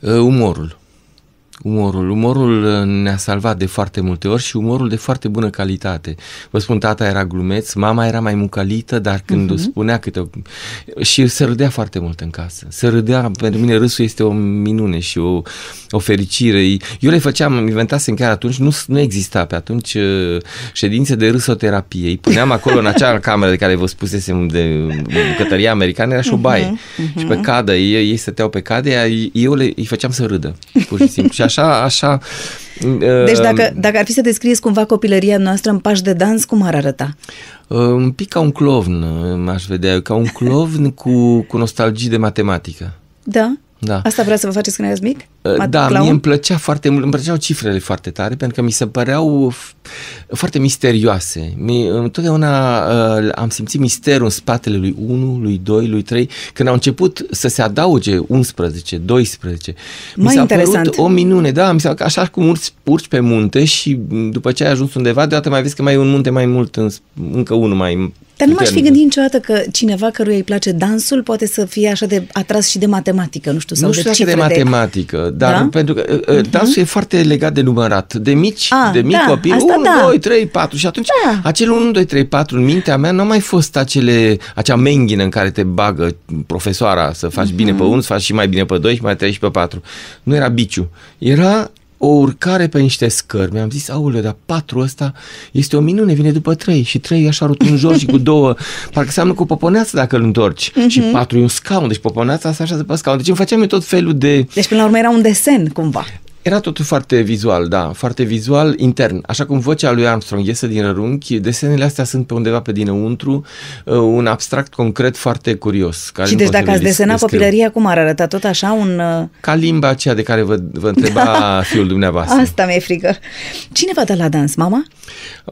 Uh, umorul. Umorul. Umorul ne-a salvat de foarte multe ori și umorul de foarte bună calitate. Vă spun, tata era glumeț, mama era mai mucalită, dar când uh-huh. spunea câte... O... Și se râdea foarte mult în casă. Se râdea, pentru mine râsul este o minune și o, o fericire. Eu le făceam, inventasem chiar atunci, nu, nu exista pe atunci uh, ședințe de râsoterapie. Îi puneam acolo în acea cameră de care vă spusesem de bucătăria americană, era și o baie. Uh-huh. Și pe cadă, ei, ei stăteau pe cadă, eu le, îi făceam să râdă, pur și simplu. Și așa, așa... Deci dacă, dacă ar fi să descrieți cumva copilăria noastră în pași de dans, cum ar arăta? Un pic ca un clovn, m-aș vedea, ca un clovn cu, cu nostalgie de matematică. Da? Da. Asta vrea să vă faceți când erați mic? Mat- da, clown? mie îmi plăcea foarte mult, îmi plăceau cifrele foarte tare, pentru că mi se păreau foarte misterioase. Mi, întotdeauna uh, am simțit misterul în spatele lui 1, lui 2, lui 3, când au început să se adauge 11, 12. Mai mi s-a interesant. părut o minune, da, mi s-a, așa cum urci, urci pe munte și după ce ai ajuns undeva, deodată mai vezi că mai e un munte mai mult, în, încă unul mai dar nu m-aș fi gândit niciodată că cineva căruia îi place dansul poate să fie așa de atras și de matematică, nu știu, sau nu știu de cifre de matematică, dar da? pentru că uh-huh. dansul e foarte legat de numărat. De mici, A, de mici da, copii, 1, da. 2, 3, 4 și atunci da. acel 1, 2, 3, 4 în mintea mea nu a mai fost acele, acea menghină în care te bagă profesoara să faci uh-huh. bine pe 1, să faci și mai bine pe 2 și mai 3 și pe 4. Nu era biciu. Era o urcare pe niște scări. Mi-am zis, aule, dar patru ăsta este o minune, vine după trei și trei așa rotunjor și cu două, parcă seamănă cu poponeață dacă îl întorci. Uh-huh. Și patru e un scaun, deci poponeața asta așa de pe scaun. Deci îmi făceam eu tot felul de... Deci până la urmă era un desen, cumva. Era totul foarte vizual, da, foarte vizual, intern. Așa cum vocea lui Armstrong iese din rărunchi, desenele astea sunt pe undeva pe dinăuntru, uh, un abstract concret foarte curios. Care și deci dacă ați desenat copilăria, cum ar arăta? Tot așa un... Uh, Ca limba aceea de care vă, vă întreba da. fiul dumneavoastră. Asta mi-e frică. Cine v-a dat la dans? Mama?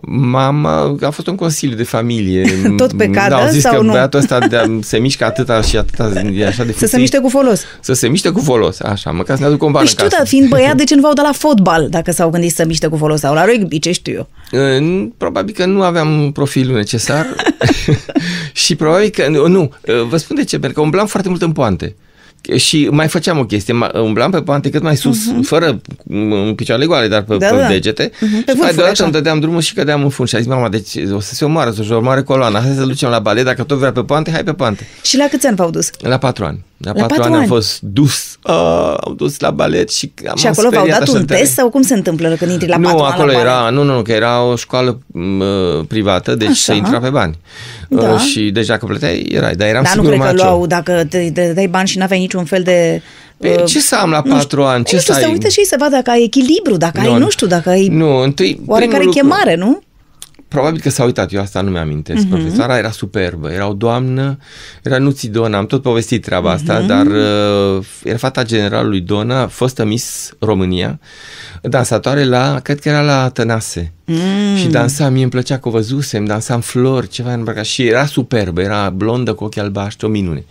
Mama a fost un consiliu de familie. Tot pe cadă da, au zis sau că nu? băiatul ăsta de, se mișcă atâta și atâta, e așa de Să se miște cu folos. Să se miște cu folos, așa, măcar să ne aduc un ban Păi știu, dar fiind băiat, de ce nu v-au dat la fotbal, dacă s-au gândit să miște cu folos sau la rugby, ce știu eu? Probabil că nu aveam profilul necesar și probabil că, nu, vă spun de ce, pentru că umblam foarte mult în poante. Și mai făceam o chestie, umblam pe pante cât mai sus, uh-huh. fără în picioarele goale, dar pe, Da, pe da. degete. Mhm, pe Și vârfuri, mai deodată așa. îmi dădeam drumul și cădeam în fund. Și a zis mama, deci o să se omoară, să-și omoare coloana, hai să ducem la balet, dacă tot vrea pe pante, hai pe pante. Și la câți ani v-au dus? La patru ani. La, La patru, patru ani, am ani? fost dus, uh, am dus la balet și am și acolo v-au speriat dat așa un de tare. test sau cum se întâmplă când intri la nu, patru ani acolo la era, balet? nu, nu, nu, că era o școală m, privată, deci Așa. se intra pe bani. Da. Uh, și deci dacă plăteai, erai, dar eram Dar nu sigur cred că macho. luau, dacă te, te dai bani și n-aveai niciun fel de... Pe, uh, ce să am la nu patru știu, ani? Ce nu știu, să să ai? uite și ei să vadă dacă ai echilibru, dacă ai, nu știu, dacă ai Nu, întâi, oarecare primul chemare, nu? Probabil că s-a uitat, eu asta nu mi-amintesc. Mhm. Uh-huh. Profesoara era superbă, era o doamnă, era Nuții Dona, am tot povestit treaba asta, Mhm. dar uh, era fata generalului Dona, fostă Miss România, dansatoare la, cred că era la Tănase. Mm. Și dansa, mie îmi plăcea că o văzusem, dansa în flori, ceva îmbrăcat și era superbă, era blondă cu ochi albaștri, o minune.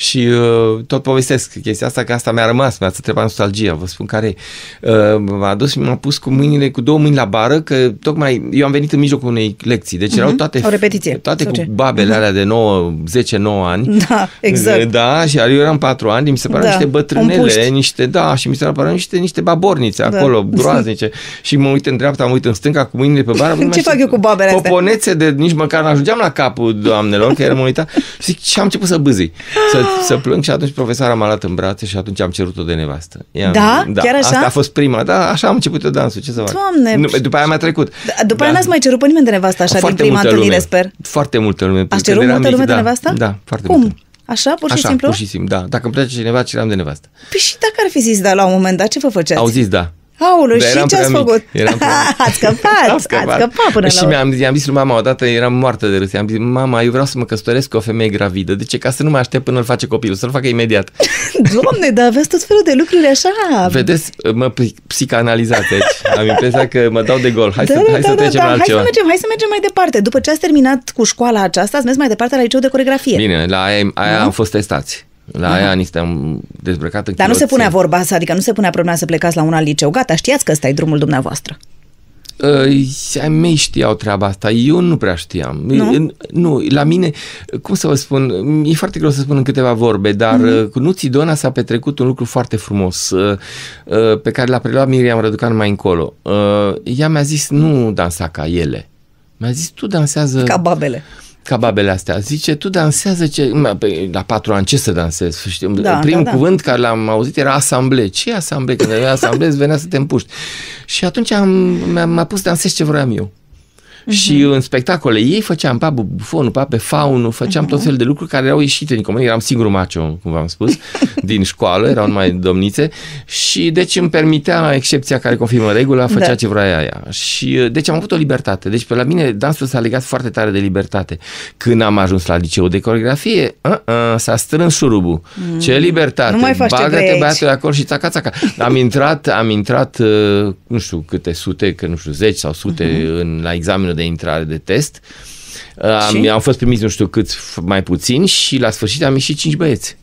Și uh, tot povestesc chestia asta, că asta mi-a rămas, mi-a întrebat nostalgia, vă spun care uh, m-a adus și m-a pus cu mâinile, cu două mâini la bară, că tocmai eu am venit în mijlocul unei lecții, deci erau Mhm. toate, O repetiție, toate sau cu ce? babele alea de 9, 10-9 ani. Da, exact. Da, și eu eram 4 ani, mi se păreau Da, niște un bătrânele, puști. niște, da, și mi se păreau niște, niște babornițe Da. acolo, groaznice. și mă uit în dreapta, mă uit în stânga cu mâinile pe bară. nu mai Ce știu, fac eu cu babele astea? Poponețe de nici măcar n-ajungeam la capul doamnelor, că eram uitat. Și, zic, și am început să bâzâi, să, să plâng și atunci profesoara m-a luat în brațe și atunci am cerut-o de nevastă. I-am- Da? Chiar așa? Asta a fost prima, da, așa am început eu dansul, ce să fac. Doamne! Nu, după aia mi-a trecut. Da, După aia n-ați mai cerut pe nimeni de nevastă așa din Foarte prima multă întâlnire, lume. sper. Foarte multă lume. Ați Când cerut eram multă mic, lume de da, nevastă? Da, foarte Cum? multă. Așa, pur și Așa, simplu? pur și simplu, da. Dacă îmi place cineva, ceream de nevastă. Păi și dacă ar fi zis da la un moment dat, ce vă făceați? Au zis da. Aoleu, Dar și eram ce ați prea mic. făcut? Eram prea mic. ați scăpat, Am ați scăpat până și la urmă. mi-am, i-am zis lui mama odată, eram moartă de râs. I-am zis, mama, eu vreau să mă căsătoresc cu o femeie gravidă. De ce? Ca să nu mai aștept până îl face copilul, să-l facă imediat. Doamne, dar aveți tot felul de lucruri așa. Vedeți, mă psi- psicanalizați aici. Am impresia că mă dau de gol. Hai da, să, da, hai da, să da, trecem da. la Hai altceva. să, mergem, hai să mergem mai departe. După ce ați terminat cu școala aceasta, ați mers mai departe la liceu de coregrafie. Bine, la aia, aia am fost testați. La aia ni am dezbrăcat în Dar nu se chiloți. punea vorba asta, adică nu se punea problema să plecați la un alt liceu. Gata, știați că ăsta e drumul dumneavoastră. ai mei știau treaba asta, eu nu prea știam. Nu? nu, la mine, cum să vă spun, e foarte greu să spun în câteva vorbe, dar mm-hmm. cu Nuții Dona s-a petrecut un lucru foarte frumos uh, uh, pe care l-a preluat Miriam Răducan mai încolo. Ea mi-a zis, nu dansa ca ele. Mi-a zis, tu dansează... Ca babele ca babele astea. Zice, tu dansează ce... La patru ani ce să dansez? Știi? Da, Primul da, da. cuvânt care l-am auzit era asamble. Ce asamble? Când era asamble, venea să te împuști. Și atunci am, m-a pus să dansez ce vreau eu. Uh-huh. Și în spectacole ei făceam pa bufonul, pa pe faunul, făceam uh-huh. tot felul de lucruri care erau ieșite din comun. Eram singurul macio, cum v-am spus, din școală, erau numai domnițe și deci îmi permitea excepția care confirmă regula, făcea da. ce vrea ea. Și deci am avut o libertate. Deci pe la mine dansul s-a legat foarte tare de libertate. Când am ajuns la liceu de coregrafie, uh-uh, s-a strâns șurubul. Mm. Ce libertate! Nu mai faci Bagă-te băiatul acolo și țaca, țaca. Am intrat, am intrat, nu știu câte sute, că nu știu, zeci sau sute uh-huh. în, la examen examenul de intrare de test. Am, am fost primiți nu știu câți mai puțini și la sfârșit am ieșit cinci băieți.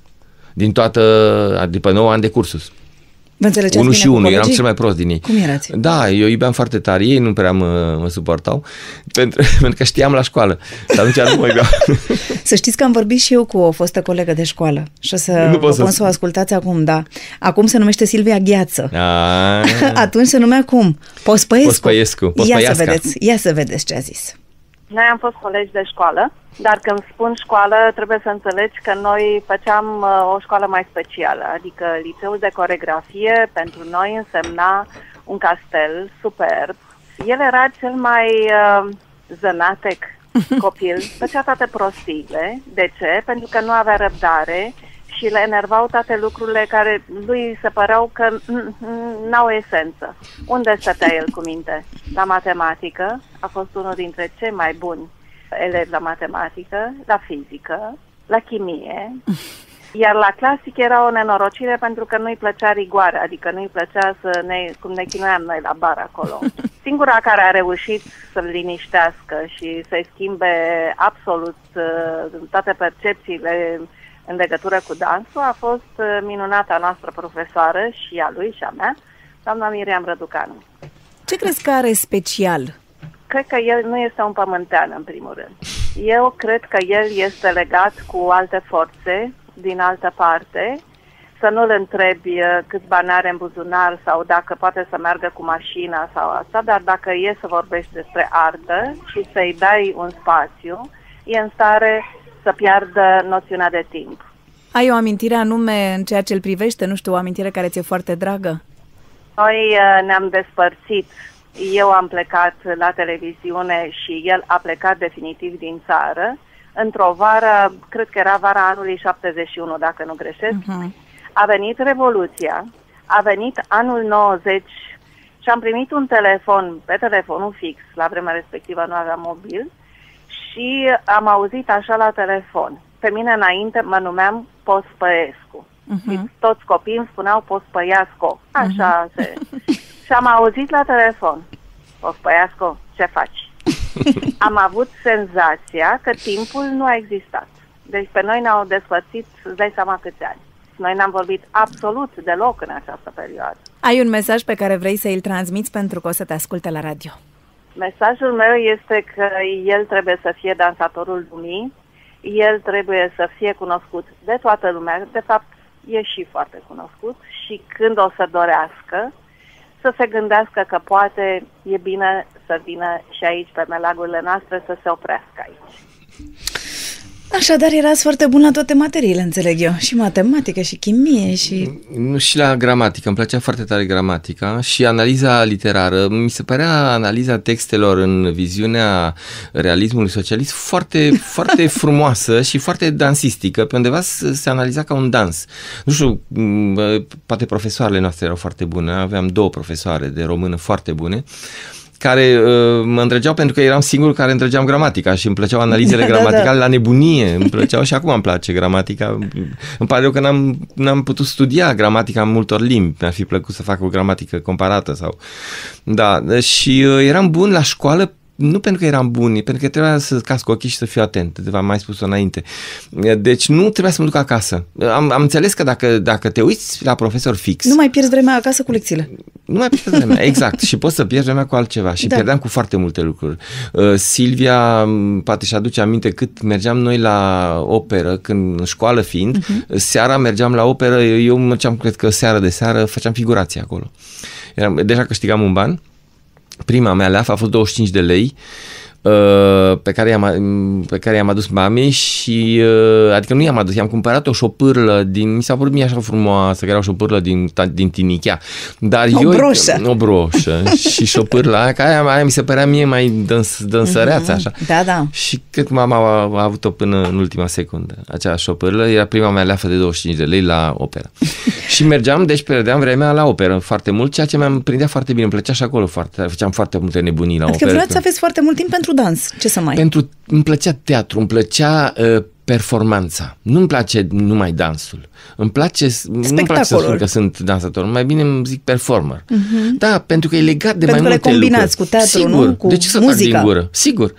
Din toată, după 9 ani de cursus. Vă înțelegeți Unul și unul, eram cel mai prost din ei. Cum erați? Da, eu iubeam foarte tare, ei nu prea mă, mă suportau, pentru, pentru că știam la școală, dar atunci nu mă iubeam. Să știți că am vorbit și eu cu o fostă colegă de școală și o să nu vă să... pun să o ascultați acum, da. Acum se numește Silvia Gheață. A... Atunci se numea cum? Pospăiescu. Pospăiescu. Ia să vedeți, ia să vedeți ce a zis. Noi am fost colegi de școală, dar când spun școală, trebuie să înțelegi că noi făceam uh, o școală mai specială, adică liceul de coregrafie pentru noi însemna un castel superb. El era cel mai uh, zănatec copil, făcea toate prostiile. De ce? Pentru că nu avea răbdare și le enervau toate lucrurile care lui se păreau că n-au esență. Unde stătea el cu minte? La matematică, a fost unul dintre cei mai buni elevi la matematică, la fizică, la chimie, iar la clasic era o nenorocire pentru că nu-i plăcea rigoarea, adică nu-i plăcea să ne, cum ne chinuiam noi la bar acolo. Singura care a reușit să-l liniștească și să-i schimbe absolut uh, toate percepțiile în legătură cu dansul a fost uh, minunata noastră profesoară și a lui și a mea, doamna Miriam Răducanu. Ce crezi că are special? Cred că el nu este un pământean, în primul rând. Eu cred că el este legat cu alte forțe din altă parte, să nu-l întrebi uh, câți bani are în buzunar sau dacă poate să meargă cu mașina sau asta, dar dacă e să vorbești despre artă și să-i dai un spațiu, e în stare să piardă noțiunea de timp. Ai o amintire anume în ceea ce îl privește? Nu știu, o amintire care ți-e foarte dragă? Noi uh, ne-am despărțit. Eu am plecat la televiziune și el a plecat definitiv din țară. Într-o vară, cred că era vara anului 71, dacă nu greșesc, uh-huh. a venit Revoluția, a venit anul 90 și am primit un telefon pe telefonul fix, la vremea respectivă nu aveam mobil, și am auzit așa la telefon. Pe mine înainte mă numeam Pospăescu. Uh-huh. Toți copiii îmi spuneau Pospăiasco. Așa uh-huh. se... și am auzit la telefon. Pospăiasco, ce faci? am avut senzația că timpul nu a existat. Deci pe noi ne-au despărțit, îți dai seama câți ani. Noi n-am vorbit absolut deloc în această perioadă. Ai un mesaj pe care vrei să îl transmiți pentru că o să te asculte la radio. Mesajul meu este că el trebuie să fie dansatorul lumii, el trebuie să fie cunoscut de toată lumea, de fapt e și foarte cunoscut și când o să dorească, să se gândească că poate e bine să vină și aici pe melagurile noastre să se oprească aici. Așadar, erați foarte bun la toate materiile, înțeleg eu. Și matematică, și chimie, și... Nu, și la gramatică. Îmi plăcea foarte tare gramatica și analiza literară. Mi se părea analiza textelor în viziunea realismului socialist foarte, foarte frumoasă și foarte dansistică. Pe undeva se analiza ca un dans. Nu știu, poate profesoarele noastre erau foarte bune. Aveam două profesoare de română foarte bune care uh, mă îndrăgeau pentru că eram singurul care îndrăgeam gramatica și îmi plăceau analizele da, gramaticale da, da. la nebunie, îmi plăceau și acum îmi place gramatica. Îmi pare rău că n-am, n-am putut studia gramatica în multor limbi, mi-ar fi plăcut să fac o gramatică comparată sau... Da, și uh, eram bun la școală nu pentru că eram bun, pentru că trebuia să casc ochii și să fiu atent, v-am mai spus-o înainte. Deci nu trebuia să mă duc acasă. Am, am înțeles că dacă, dacă te uiți la profesor fix... Nu mai pierzi vremea acasă cu lecțiile. Nu mai pierzi vremea, exact. și poți să pierzi vremea cu altceva. Și da. pierdeam cu foarte multe lucruri. Uh, Silvia poate și aduce aminte cât mergeam noi la operă, când în școală fiind, uh-huh. seara mergeam la operă, eu mergeam, cred că seara de seară, făceam figurație acolo. Eram, deja câștigam un ban, prima mea leafă a fost 25 de lei. Uh, pe care, i-am, pe care i-am adus mamei și uh, adică nu i-am adus, i-am cumpărat o șopârlă din, mi s-a părut mie așa frumoasă, că era o șopârlă din, din Tinichea. Dar o eu, broșă. O broșă și șopârla aia, aia, aia mi se părea mie mai dâns, dânsăreață, mm-hmm. așa. Da, da. Și cred că mama a, a avut-o până în ultima secundă, acea șopârlă, era prima mea leafă de 25 de lei la opera. și mergeam, deci pierdeam vremea la operă foarte mult, ceea ce mi-am prindea foarte bine, îmi plăcea și acolo foarte, făceam foarte multe nebunii la adică operă. Adică vreați să aveți foarte mult timp pentru dans. Ce să mai... Pentru, îmi plăcea teatru, îmi plăcea uh, performanța. Nu-mi place numai dansul. Îmi place, nu-mi place să spun că sunt dansator, mai bine îmi zic performer. Uh-huh. Da, pentru că e legat de pentru mai multe lucruri. Pentru că le combinați lucruri. cu teatru, Sigur. nu? Cu de ce să muzica. fac din gură? Sigur.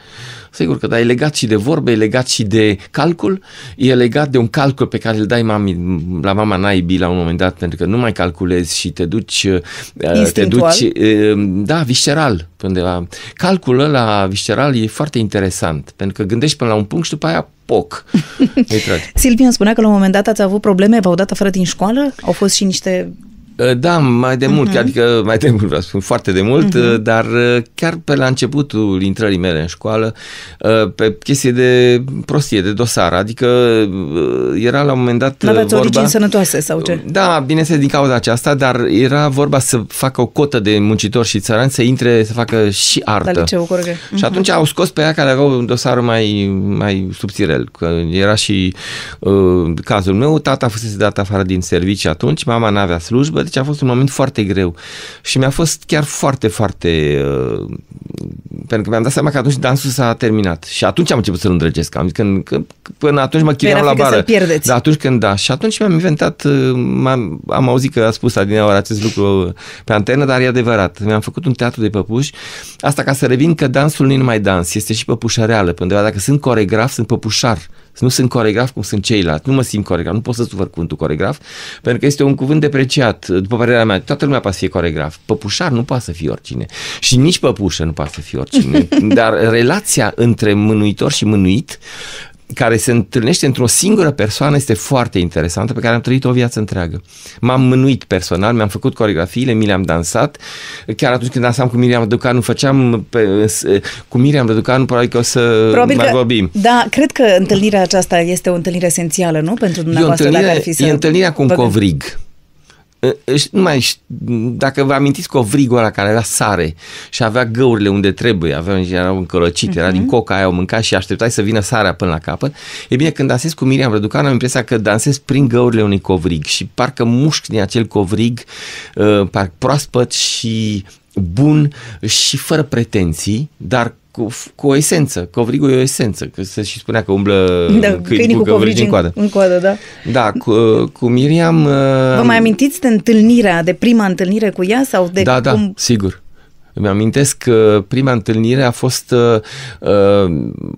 Sigur că da, e legat și de vorbe, e legat și de calcul, e legat de un calcul pe care îl dai mami, la mama naibii la un moment dat, pentru că nu mai calculezi și te duci, te duci da, visceral. Undeva. Calculul ăla visceral e foarte interesant, pentru că gândești până la un punct și după aia poc. Silvia îmi spunea că la un moment dat ați avut probleme, v-au dat afară din școală? Au fost și niște da, mai de mult, uh-huh. adică mai de mult, vreau să spun, foarte de mult, uh-huh. dar chiar pe la începutul intrării mele în școală, pe chestie de prostie, de dosar, adică era la un moment dat Nu aveți vorba... origini sănătoase sau ce? Da, bineînțeles din cauza aceasta, dar era vorba să facă o cotă de muncitori și țărani să intre, să facă și artă. La liceu, corect. Uh-huh. Și atunci au scos pe ea care aveau un dosar mai, mai subțirel, că era și uh, cazul meu, tata fusese dat afară din serviciu atunci, mama n-avea slujbă, deci a fost un moment foarte greu. Și mi-a fost chiar foarte, foarte uh, pentru că mi-am dat seama că atunci dansul s-a terminat. Și atunci am început să-l îndrăgesc. Am zis că, că până atunci mă chineam la bară. da, atunci când da. Și atunci mi-am inventat am am auzit că a spus adineaori acest lucru pe antenă, dar e adevărat. Mi-am făcut un teatru de păpuși. Asta ca să revin că dansul nu e numai dans este și păpușăreală. Pentru că dacă sunt coregraf, sunt păpușar nu sunt coregraf cum sunt ceilalți, nu mă simt coregraf, nu pot să sufăr cuvântul coregraf, pentru că este un cuvânt depreciat, după părerea mea, toată lumea poate să fie coregraf, păpușar nu poate să fie oricine. Și nici păpușă nu poate să fie oricine, dar relația între mânuitor și mânuit care se întâlnește într-o singură persoană este foarte interesantă, pe care am trăit o viață întreagă. M-am mânuit personal, mi-am făcut coregrafiile, mi le-am dansat. Chiar atunci când dansam cu Miriam Răducanu, făceam pe, cu Miriam Răducanu, probabil că o să probabil mai că, vorbim. Da, cred că întâlnirea aceasta este o întâlnire esențială, nu? Pentru dumneavoastră, e dacă ar fi să... E întâlnirea cu un covrig nu mai dacă vă amintiți covrigul ăla care avea sare și avea găurile unde trebuie, avea, erau încălăcit, uh-huh. era din mhm. coca aia, o mânca și așteptai să vină sarea până la capăt. E bine, când dansez cu Miriam Răducan, am impresia că dansez prin găurile unui covrig și parcă mușc din acel covrig, uh, parcă proaspăt și bun și fără pretenții, dar cu, cu o esență. Covrigul e o esență, că se și spunea că umblă da, câinii cu, cu covrigi în coadă. În coadă, da. Da, cu, cu Miriam... Vă mai amintiți de întâlnirea, de prima întâlnire cu ea? sau de Da, cum... da, sigur. Îmi amintesc că prima întâlnire a fost uh,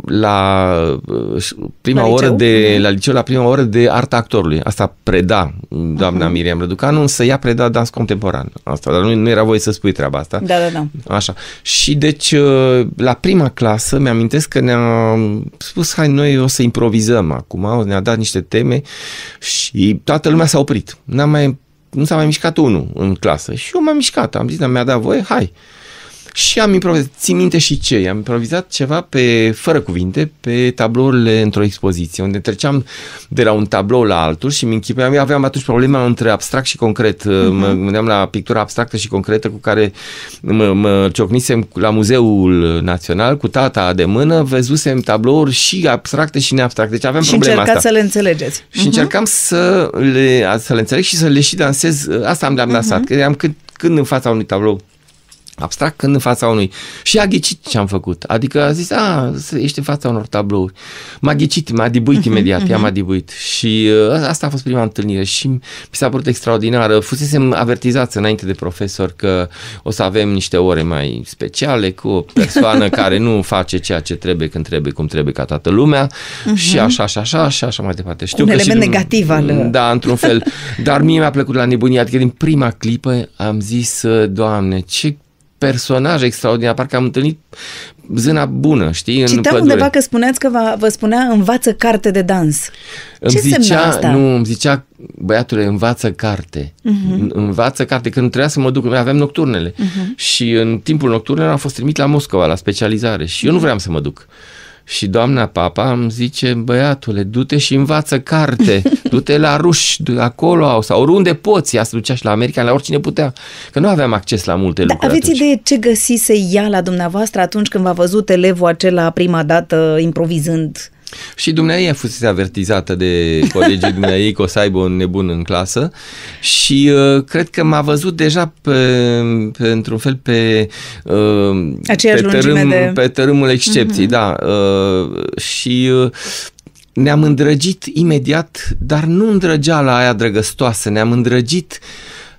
la uh, prima la oră liceu? de la liceu, la prima oră de arta actorului. Asta preda doamna uh-huh. Miriam Răducanu, însă ea preda dans contemporan. Asta, dar nu, nu era voie să spui treaba asta. Da, da, da. Așa. Și deci uh, la prima clasă mi-amintesc că ne-a spus hai noi o să improvizăm acum, ne-a dat niște teme și toată lumea s-a oprit. N-am mai nu s-a mai mișcat unul în clasă. Și eu m-am mișcat, am zis, mi-a dat voie, hai. Și am improvizat, țin minte și ce, am improvizat ceva pe, fără cuvinte, pe tablourile într-o expoziție, unde treceam de la un tablou la altul și mi închipuiam, eu aveam atunci problema între abstract și concret, uh-huh. mă gândeam la pictura abstractă și concretă cu care mă, mă ciocnisem la Muzeul Național cu tata de mână, văzusem tablouri și abstracte și neabstracte, deci aveam și problema asta. să le înțelegeți. Și uh-huh. încercam să le, să le înțeleg și să le și dansez, asta am, am dansat, uh-huh. că eram când, când în fața unui tablou abstract când în fața unui... Și a ghicit ce am făcut. Adică a zis, a, ești în fața unor tablouri. M-a ghicit, m-a dibuit uh-huh, imediat, uh-huh. ea m-a dibuit. Și uh, asta a fost prima întâlnire și mi s-a părut extraordinară. Fusesem avertizați înainte de profesor că o să avem niște ore mai speciale cu o persoană care nu face ceea ce trebuie când trebuie, cum trebuie ca toată lumea uh-huh. și așa și așa și așa mai departe. Știu Un că element și, negativ al... Da, într-un fel. Dar mie mi-a plăcut la nebunie, adică din prima clipă am zis, Doamne, ce personaj extraordinar, parcă am întâlnit zâna bună, știi, Citeam în pădure. undeva că spuneați că vă, vă spunea învață carte de dans. Îmi Ce zicea, asta? Nu, îmi zicea, băiatule, învață carte. Uh-huh. Învață carte, când trebuia să mă duc, noi aveam nocturnele. Uh-huh. Și în timpul nocturnelor am fost trimit la Moscova, la specializare. Și eu nu vreau să mă duc. Și doamna papa îmi zice, băiatule, du-te și învață carte, du-te la ruși, acolo sau oriunde poți. Ea se ducea și la America, la oricine putea, că nu aveam acces la multe da, lucruri Aveți atunci. idee ce găsise ea la dumneavoastră atunci când v-a văzut elevul acela prima dată improvizând? Și dumneavoastră a fost avertizată de colegii dumneavoastră că o să aibă un nebun în clasă și uh, cred că m-a văzut deja pe, pe într-un fel pe uh, Aceeași pe, tărâm, de... pe tărâmul excepției, uh-huh. da. Uh, și uh, ne-am îndrăgit imediat, dar nu îndrăgeala aia drăgăstoasă, ne-am îndrăgit,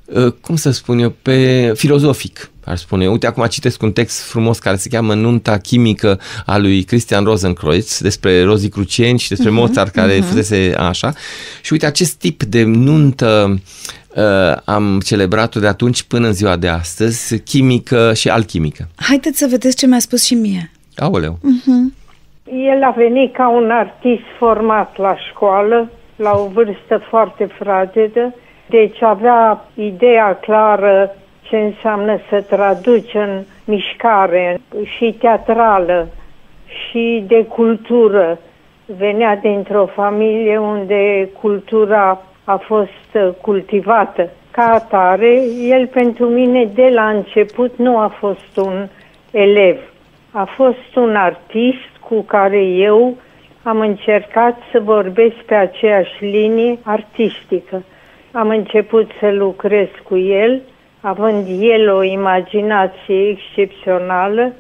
uh, cum să spun eu, pe filozofic ar spune. Uite, acum citesc un text frumos care se cheamă Nunta chimică a lui Christian Rosenkreuz despre Rozi Crucieni și despre uh-huh, Mozart care uh-huh. fusese așa. Și uite, acest tip de nuntă uh, am celebrat-o de atunci până în ziua de astăzi, chimică și alchimică. Haideți să vedeți ce mi-a spus și mie. Aoleu. Uh-huh. El a venit ca un artist format la școală, la o vârstă foarte fragedă, deci avea ideea clară ce înseamnă să traduci în mișcare și teatrală și de cultură. Venea dintr-o familie unde cultura a fost cultivată. Ca atare, el pentru mine de la început nu a fost un elev. A fost un artist cu care eu am încercat să vorbesc pe aceeași linie artistică. Am început să lucrez cu el având el o imaginație excepțională,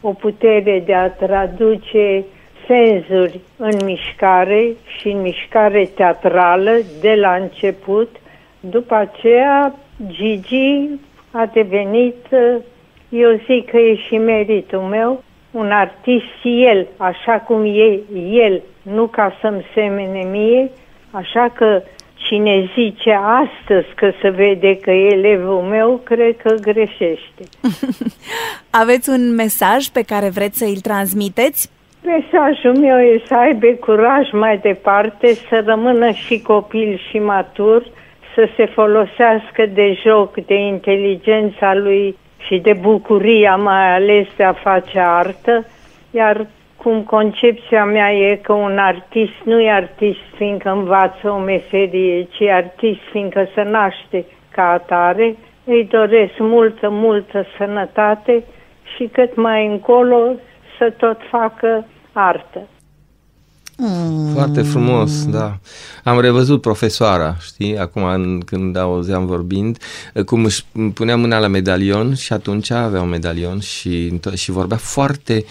o putere de a traduce senzuri în mișcare și în mișcare teatrală de la început. După aceea, Gigi a devenit, eu zic că e și meritul meu, un artist și el, așa cum e el, nu ca să-mi semene mie, așa că Cine zice astăzi că se vede că e elevul meu, cred că greșește. Aveți un mesaj pe care vreți să îl transmiteți? Mesajul meu e să aibă curaj mai departe, să rămână și copil și matur, să se folosească de joc, de inteligența lui și de bucuria mai ales de a face artă, iar cum concepția mea e că un artist nu e artist fiindcă învață o meserie, ci artist fiindcă se naște ca atare, îi doresc multă, multă sănătate și cât mai încolo să tot facă artă. Mm. Foarte frumos, da. Am revăzut profesoara, știi, acum când auzeam vorbind, cum își punea mâna la medalion și atunci avea un medalion și, și vorbea foarte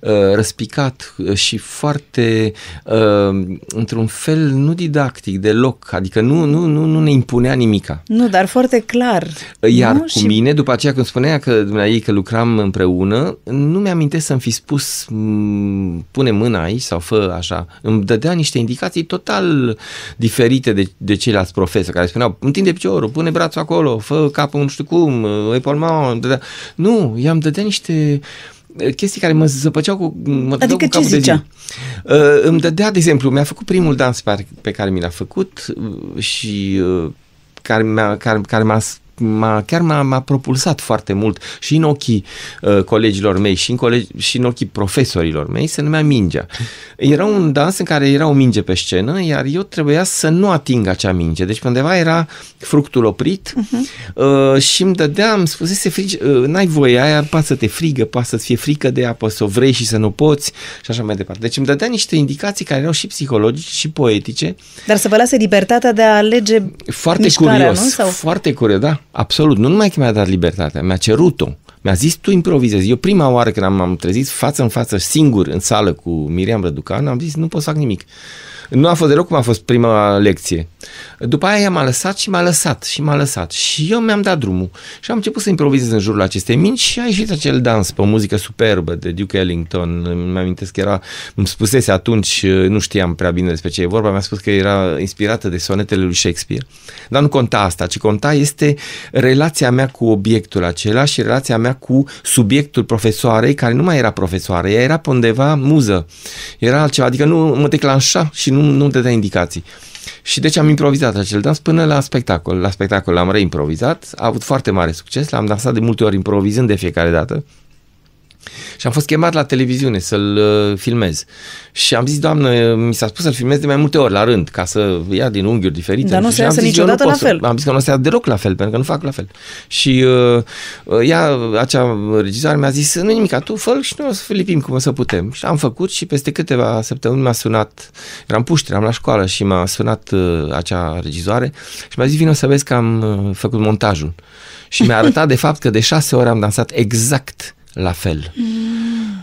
uh, răspicat și foarte, uh, într-un fel, nu didactic, deloc, adică nu, nu, nu, nu ne impunea nimica. Nu, dar foarte clar. Iar nu? cu și... mine, după aceea când spunea că dumneai că lucram împreună, nu mi-amintesc să-mi fi spus pune mâna aici sau fă așa îmi dădea niște indicații total diferite de, de ceilalți profesori care spuneau, întinde piciorul, pune brațul acolo, fă capul nu știu cum, epolmau, dădea. Nu, i-am dădea niște eh, chestii care mă zăpăceau cu, mă adică cu capul ce zicea? de zi. Uh, îmi dădea, de exemplu, mi-a făcut primul dans pe, pe care mi l-a făcut uh, și uh, care, mi-a, care, care m-a m-a, chiar m-a, m-a propulsat foarte mult și în ochii uh, colegilor mei și în, colegi, și în ochii profesorilor mei se numea Mingea. Era un dans în care era o minge pe scenă, iar eu trebuia să nu ating acea minge. Deci undeva era fructul oprit uh-huh. uh, și îmi dădea, îmi spusese frigi, uh, n-ai voie, aia poate să te frigă, poate să-ți fie frică de ea, poate să o vrei și să nu poți și așa mai departe. Deci îmi dădea niște indicații care erau și psihologice și poetice. Dar să vă lase libertatea de a alege Foarte mișcarea, curios, nu? Sau... foarte curios, da. Absolut. Nu numai că mi-a dat libertatea, mi-a cerut-o. Mi-a zis, tu improvizezi. Eu prima oară când am, am trezit față în față, singur, în sală cu Miriam Răducan, am zis, nu pot să fac nimic. Nu a fost deloc cum a fost prima lecție. După aia m-a lăsat și m-a lăsat și m-a lăsat. Și eu mi-am dat drumul și am început să improvizez în jurul acestei minci și a ieșit acel dans pe o muzică superbă de Duke Ellington. Îmi amintesc că era, îmi spusese atunci, nu știam prea bine despre ce e vorba, mi-a spus că era inspirată de sonetele lui Shakespeare. Dar nu conta asta, ci conta este relația mea cu obiectul acela și relația mea cu subiectul profesoarei, care nu mai era profesoară, ea era pe undeva muză. Era altceva, adică nu mă declanșa și nu, nu dădea indicații. Și deci am improvizat acel dans până la spectacol. La spectacol l-am reimprovizat, a avut foarte mare succes, l-am dansat de multe ori improvizând de fiecare dată. Și am fost chemat la televiziune să-l uh, filmez. Și am zis, doamnă, mi s-a spus să-l filmez de mai multe ori, la rând, ca să ia din unghiuri diferite. Dar nu se iasă niciodată la fel. Am zis că nu se ia deloc la fel, pentru că nu fac la fel. Și uh, uh ea, acea regizoare, mi-a zis, nu nimic, tu fă și noi o să lipim cum o să putem. Și am făcut și peste câteva săptămâni m-a sunat, eram puști, eram la școală și m-a sunat uh, acea regizoare și mi-a zis, vină să vezi că am uh, făcut montajul. Și mi-a arătat de fapt că de șase ore am dansat exact la fel. Mm.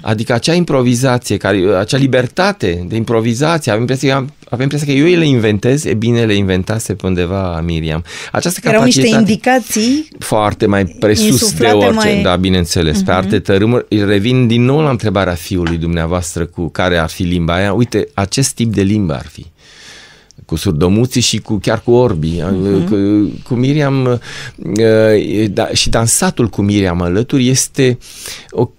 Adică acea improvizație, care, acea libertate de improvizație, avem impresia, avem impresia că eu le inventez, e bine le inventase pe undeva Miriam. Această Erau niște indicații foarte mai presus de orice, mai... da, bineînțeles, uh-huh. pe mhm. arte tărâmuri. Revin din nou la întrebarea fiului dumneavoastră cu care ar fi limba aia. Uite, acest tip de limbă ar fi cu surdomuții și cu, chiar cu orbii. Uh-huh. Cu, cu Miriam uh, da, și dansatul cu Miriam alături este o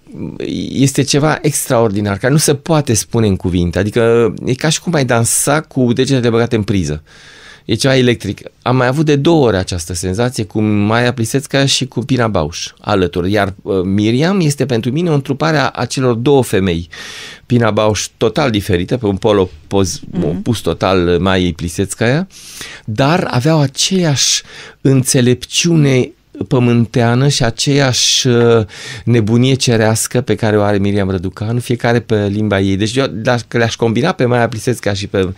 este ceva extraordinar, care nu se poate spune în cuvinte. Adică e ca și cum ai dansa cu degetele băgate în priză. E ceva electric. Am mai avut de două ori această senzație cu Maia Plisețca și cu Pina Bauș alături. Iar uh, Miriam este pentru mine o întrupare a, a celor două femei. Pina Bauș total diferită, pe un pol opoz, mm-hmm. opus total Maiei Plisețcaia, dar aveau aceeași înțelepciune pământeană și aceeași uh, nebunie cerească pe care o are Miriam Răducanu, fiecare pe limba ei. Deci eu, dacă le-aș combina pe Maia Plisesca și pe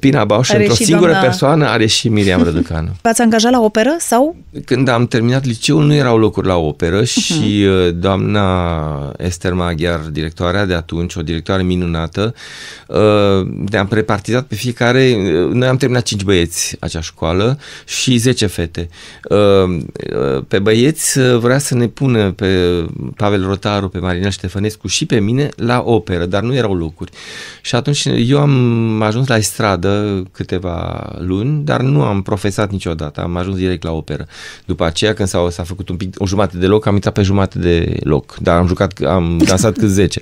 Pina Bauș într-o singură doamna... persoană, are și Miriam Răducanu. V-ați angajat la operă sau? Când am terminat liceul, nu erau locuri la operă uh-huh. și uh, doamna Esther Maghiar, directoarea de atunci, o directoare minunată, uh, ne-am prepartizat pe fiecare, noi am terminat 5 băieți acea școală și 10 fete pe băieți uh, vrea să ne pună pe Pavel Rotaru, pe Marinel Ștefănescu și pe mine la operă, dar nu erau locuri. Și atunci eu am ajuns la stradă câteva luni, dar nu am profesat niciodată, am ajuns direct la operă. După aceea, când s-a, s-a făcut un pic, o jumătate de loc, am intrat pe jumătate de loc, dar am jucat, am dansat cât 10.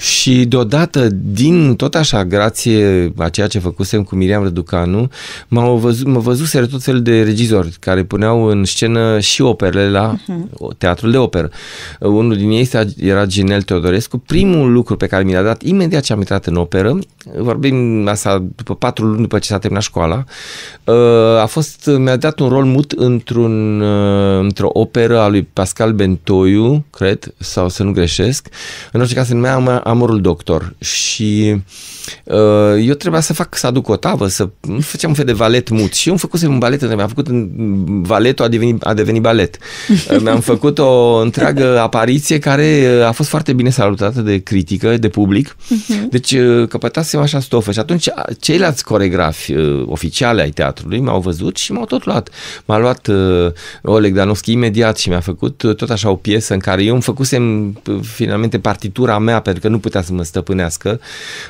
Și deodată, din tot așa, grație a ceea ce făcusem cu Miriam Răducanu, m-au văzut, mă văzuseră tot felul de regizori care puneau în scenă și și operele la uh-huh. teatrul de operă. Unul din ei era Ginel Teodorescu. Primul lucru pe care mi l-a dat imediat ce am intrat în operă, vorbim asta după patru luni după ce s-a terminat școala, uh, a fost, mi-a dat un rol mut într-un, uh, într-o operă a lui Pascal Bentoiu, cred, sau să nu greșesc. În orice caz se numea Amorul Doctor și uh, eu trebuia să fac, să aduc o tavă, să făceam un fel de valet mut și eu am făcut un valet, mi-am făcut valetul a devenit, a devenit balet. Mi-am făcut o întreagă apariție care uh, a fost foarte bine salutată de critică, de public. Uh-huh. Deci uh, căpătasem așa stofă și atunci ceilalți coregrafi uh, oficiale ai teatrului m-au văzut și m-au tot luat. M-a luat Oleg Danovski imediat și mi-a făcut tot așa o piesă în care eu îmi făcusem finalmente partitura mea pentru că nu putea să mă stăpânească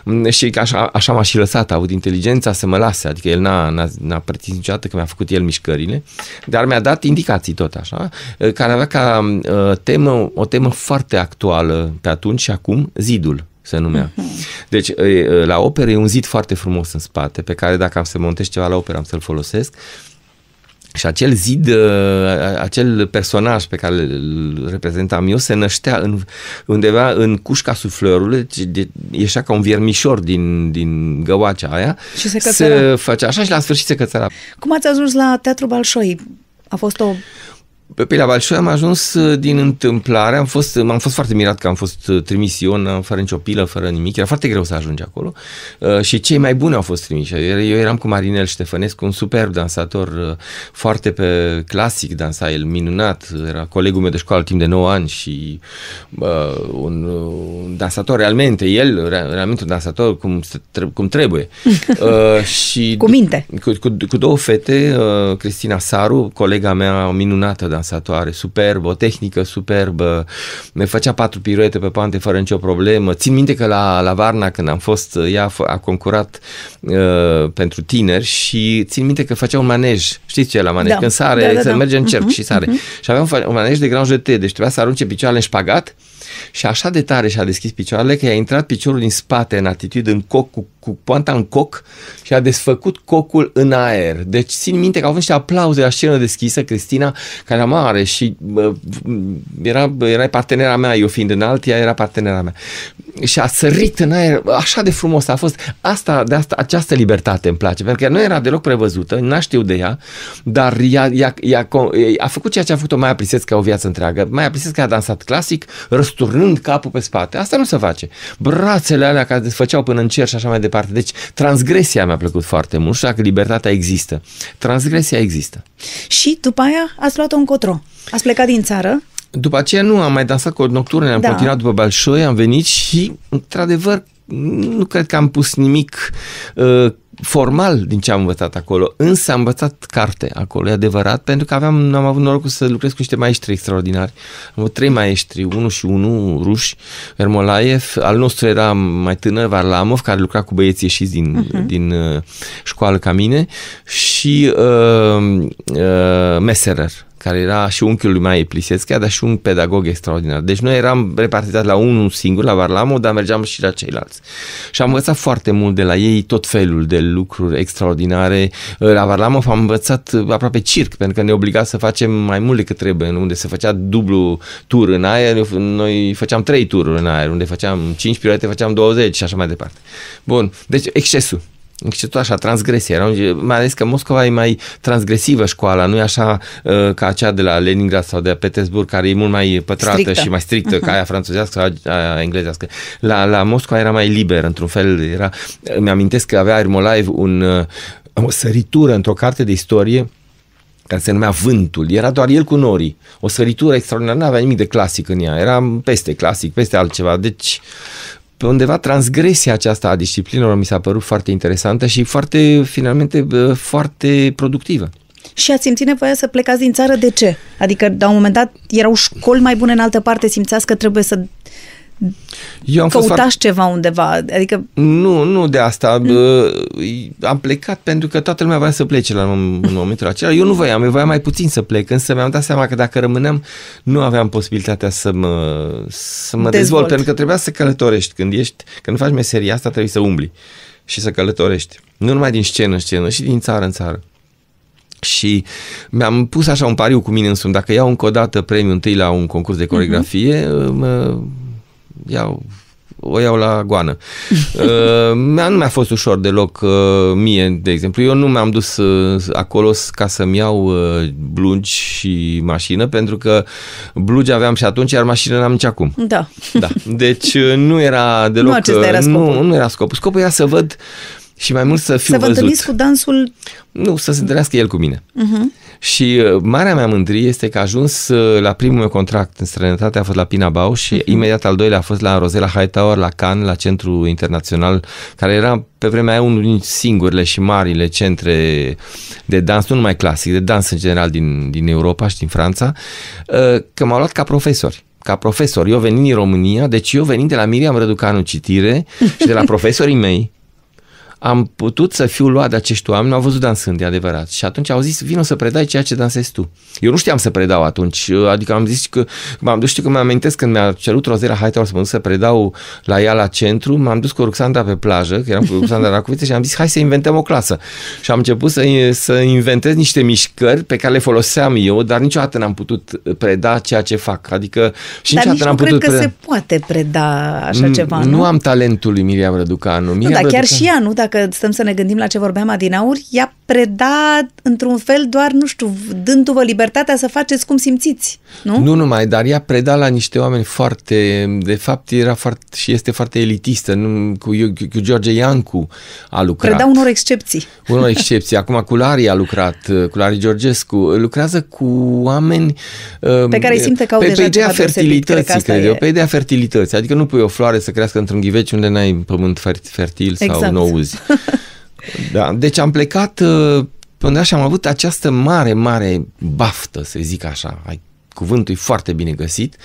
mm, și așa, așa m-a și lăsat, a avut inteligența să mă lase, adică el n-a, n-a, n-a pretins niciodată că mi-a făcut el mișcările, dar mi-a dat indicații tot așa, uh, care avea ca uh, temă, o temă foarte actuală pe atunci și acum, zidul se numea. Uh-huh. Deci, uh, la operă e un zid foarte frumos în spate, pe care dacă am să montez ceva la operă am să-l folosesc. Și acel zid, acel personaj pe care îl reprezentam eu se năștea în, undeva în cușca suflărului, deci ieșea ca un viermișor din, din găoacea aia. Și se, se făcea așa și la sfârșit se cățăra. Cum ați ajuns la Teatrul Balșoi? A fost o Pe la Balșoi am ajuns uh, din întâmplare, am fost, m-am fost foarte mirat că am fost uh, trimis Ion fără nicio pilă, fără nimic, era foarte greu să ajungi acolo uh, și cei mai buni au fost trimiși. Eu eram cu Marinel Ștefănescu, un superb dansator, foarte pe clasic dansa el, minunat, era colegul meu de școală timp de 9 ani și uh, un, un dansator realmente, el realmente un dansator cum, cum trebuie. Uh, și cu minte. Cu, cu, cu două fete, uh, Cristina Saru, colega mea minunată dansatoare, superbă, o tehnică superbă, ne făcea patru piruete pe pante fără nicio problemă. Țin minte că la, la Varna, când am fost, ea a concurat uh, pentru tineri și țin minte că făcea un manej. Știți ce e la manej? Da. Când sare, da, da, da. merge în cerc uh-huh, și sare. Uh-huh. Și avea un, un manej de grand jeté, deci trebuia să arunce picioarele în șpagat și așa de tare și-a deschis picioarele că i-a intrat piciorul din spate în atitudine în coc cu, cu poanta în coc și a desfăcut cocul în aer. Deci țin minte că au fost niște aplauze la scenă deschisă, Cristina, care era mare și bă, era, era partenera mea, eu fiind înalt, ea era partenera mea. Și a sărit în aer, așa de frumos a fost. Asta, de asta, această libertate îmi place, pentru că nu era deloc prevăzută, n-a știu de ea, dar ea, ea, ea, a făcut ceea ce a făcut-o Maia Plisescu o viață întreagă. Maia Plisescu a dansat clasic, răsturnând capul pe spate. Asta nu se face. Brațele alea care desfăceau până în cer și așa mai departe. Deci transgresia mi-a plăcut foarte mult și dacă libertatea există. Transgresia există. Și după aia ați luat-o încotro. Ați plecat din țară. După aceea nu, am mai dansat cu nocturne, am da. continuat după Balșoi, am venit și, într-adevăr, nu cred că am pus nimic uh, formal din ce am învățat acolo, însă am învățat carte acolo, e adevărat, pentru că aveam, am avut norocul să lucrez cu niște maestri extraordinari. Am avut trei maestri, unul și unul ruși, Ermolaev, al nostru era mai tânăr, Varlamov, care lucra cu băieții ieșiți din, uh-huh. din uh, școală ca mine, și uh, uh, Messerer, care era și unchiul lui Maie Plisescu, dar și un pedagog extraordinar. Deci noi eram repartizați la unul singur, la Varlamo, dar mergeam și la ceilalți. Și am învățat foarte mult de la ei tot felul de lucruri extraordinare. La Varlamo am învățat aproape circ, pentru că ne obliga să facem mai mult decât trebuie, unde se făcea dublu tur în aer, noi făceam trei tururi în aer, unde făceam 5 piruete, făceam 20 și așa mai departe. Bun, deci excesul tot așa, transgresie. Era, mai ales că Moscova e mai transgresivă școala, nu e așa uh, ca cea de la Leningrad sau de la Petersburg, care e mult mai pătrată strictă. și mai strictă, uh-huh. ca aia franțuzească sau aia englezească. La, la Moscova era mai liber, într-un fel. Era, mi-amintesc că avea Ermolaev un, uh, o săritură într-o carte de istorie care se numea Vântul. Era doar el cu norii. O săritură extraordinară, nu avea nimic de clasic în ea. Era peste clasic, peste altceva. Deci pe undeva transgresia aceasta a disciplinelor mi s-a părut foarte interesantă și foarte, finalmente, foarte productivă. Și ați simțit nevoia să plecați din țară, de ce? Adică, la un moment dat, erau școli mai bune în altă parte, simțeați că trebuie să eu am Căutați fost foarte... ceva undeva, adică... Nu, nu de asta. Mm. Am plecat pentru că toată lumea voia să plece la în momentul acela. Eu nu voiam, eu voiam mai puțin să plec, însă mi-am dat seama că dacă rămâneam, nu aveam posibilitatea să mă, să mă dezvolt. dezvolt, pentru că trebuia să călătorești. Când ești, când faci meseria asta, trebuie să umbli și să călătorești. Nu numai din scenă în scenă, și din țară în țară. Și mi-am pus așa un pariu cu mine însumi. Dacă iau încă o dată premiul întâi la un concurs de coregrafie, uh-huh. mă, iau o iau la goană. uh, nu mi-a fost ușor deloc uh, mie, de exemplu. Eu nu mi-am dus uh, acolo ca să-mi iau uh, blugi și mașină, pentru că blugi aveam și atunci, iar mașină n-am nici acum. Da. da. Deci uh, nu era deloc... Nu acesta era uh, scopul. Nu, nu era scopul. Scopul era să văd și mai mult să fiu Să vă întâlniți cu dansul... Nu, să se întâlnească el cu mine. Uh-huh. Și uh, marea mea mândrie este că a ajuns uh, la primul meu contract în străinătate, a fost la Pina Bau și uh-huh. imediat al doilea a fost la Rosella Hightower, la Cannes, la Centru Internațional, care era pe vremea aia unul din singurile și marile centre de dans, nu numai clasic, de dans în general din, din Europa și din Franța, uh, că m-au luat ca profesori ca profesor. Eu venind din România, deci eu venind de la Miriam Răducanu Citire și de la profesorii mei, am putut să fiu luat de acești oameni, au văzut dansând, e adevărat. Și atunci au zis, vină să predai ceea ce dansezi tu. Eu nu știam să predau atunci, adică am zis că, m-am dus, știu că mi-am amintesc când mi-a cerut Rozera Hightower să mă duc să predau la ea la centru, m-am dus cu Ruxandra pe plajă, că eram cu Ruxandra Racoviță și am zis, hai să inventăm o clasă. Și am început să, să inventez niște mișcări pe care le foloseam eu, dar niciodată n-am putut preda ceea ce fac. Adică și dar niciodată n-am putut cred că preda. se poate preda așa ceva, nu? Nu am talentul lui Miriam Răducanu. Miriam nu, dar chiar și ea, nu? Dacă dacă stăm să ne gândim la ce vorbeam adinauri, ea preda într-un fel doar, nu știu, dându-vă libertatea să faceți cum simțiți, nu? Nu numai, dar ea preda la niște oameni foarte, de fapt era foarte, și este foarte elitistă, nu, cu, cu George Iancu a lucrat. Preda unor excepții. Unor excepții. Acum cu Lari a lucrat, cu Lari Georgescu. Lucrează cu oameni... Pe care îi simte că au pe, deja pe ideea ceva fertilității, cred eu, pe ideea fertilității. Adică nu pui o floare să crească într-un ghiveci unde n-ai pământ fertil sau exact. nu uzi. Da, deci am plecat uh, până și am avut această mare, mare baftă, să zic așa, ai cuvântul e foarte bine găsit,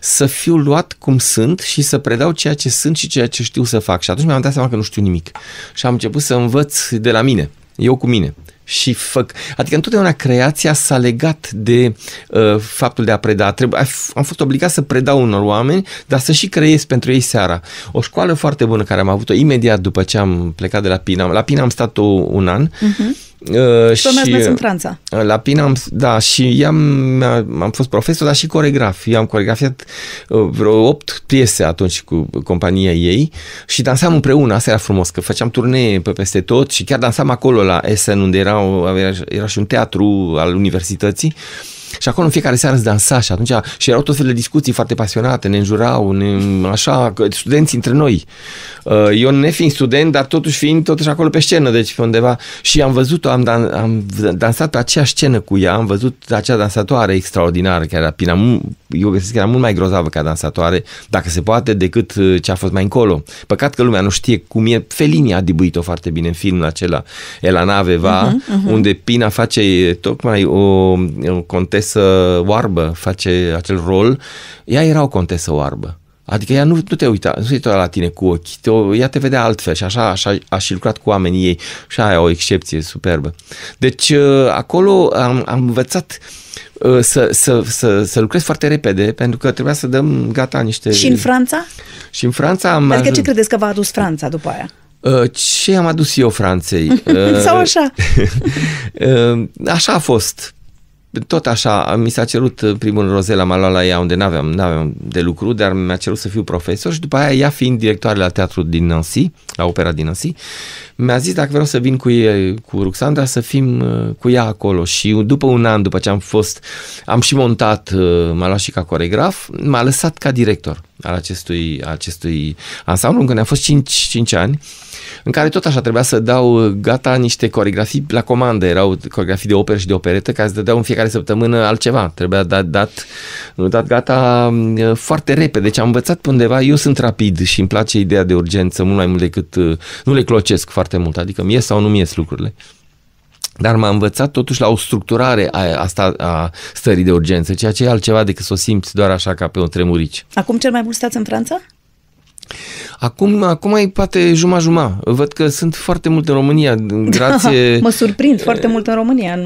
să fiu luat cum sunt și să predau ceea ce sunt și ceea ce știu să fac. Și atunci mi-am dat seama că nu știu nimic. Și am început să învăț de la mine, eu cu mine. Și făc, adică întotdeauna creația s-a legat de uh, faptul de a preda. Trebuie, am fost obligat să predau unor oameni, dar să și creez pentru ei seara. O școală foarte bună care am avut-o imediat după ce am plecat de la Pina. La Pina am stat o, un an. Uh-huh. Uh, și și în Franța. La Pina am, da, și am, am fost profesor, dar și coregraf. Eu am coregrafiat uh, vreo opt piese atunci cu compania ei și dansam împreună. Asta era frumos, că făceam turnee pe peste tot și chiar dansam acolo la Essen, unde era, era, era și un teatru al universității. Și acolo în fiecare seară îți dansa și atunci și erau tot felul de discuții foarte pasionate, ne înjurau, ne, așa, studenți între noi. Eu nefiind student, dar totuși fiind totuși acolo pe scenă, deci pe undeva. Și am văzut-o, am, dan, am dansat pe aceeași scenă cu ea, am văzut acea dansatoare extraordinară, care era Pina, eu găsesc că era mult mai grozavă ca dansatoare, dacă se poate, decât ce a fost mai încolo. Păcat că lumea nu știe cum e. Felini a dibuit-o foarte bine în filmul acela, El nave va, uh-huh, uh-huh. unde Pina face tocmai o, o contesă oarbă, face acel rol. Ea era o contesă oarbă. Adică ea nu, nu te uita, nu se uita la tine cu ochi, te, ea te vedea altfel și așa, așa a și lucrat cu oamenii ei și aia o excepție superbă. Deci acolo am, am învățat să, să, să, să lucrez foarte repede pentru că trebuia să dăm gata niște... Și în Franța? Și în Franța am... Adică ce credeți că v-a adus Franța după aia? Ce am adus eu Franței? Sau așa? Așa a fost tot așa, mi s-a cerut primul Rozela, m-a luat la ea unde n-aveam, n-aveam de lucru, dar mi-a cerut să fiu profesor și după aia ea fiind directoare la teatru din Nancy, la opera din Nancy, mi-a zis dacă vreau să vin cu, ei, cu Ruxandra să fim cu ea acolo. Și după un an, după ce am fost, am și montat, m-a luat și ca coregraf, m-a lăsat ca director al acestui, acestui ansamblu, încă ne-am fost 5, 5 ani, în care tot așa trebuia să dau gata niște coregrafii la comandă, erau coregrafii de operă și de operetă, care se dădeau în fiecare săptămână altceva, trebuia dat, dat, dat gata foarte repede, deci am învățat pe undeva, eu sunt rapid și îmi place ideea de urgență mult mai mult decât, nu le clocesc foarte mult, adică mi ies sau nu mi ies lucrurile. Dar m-a învățat totuși la o structurare a, asta, a stării de urgență, ceea ce e altceva decât să o simți doar așa ca pe un tremurici. Acum cel mai mult stați în Franța? Acum, acum e poate juma-juma. Văd că sunt foarte multe în România, grație... mă surprind foarte mult în România.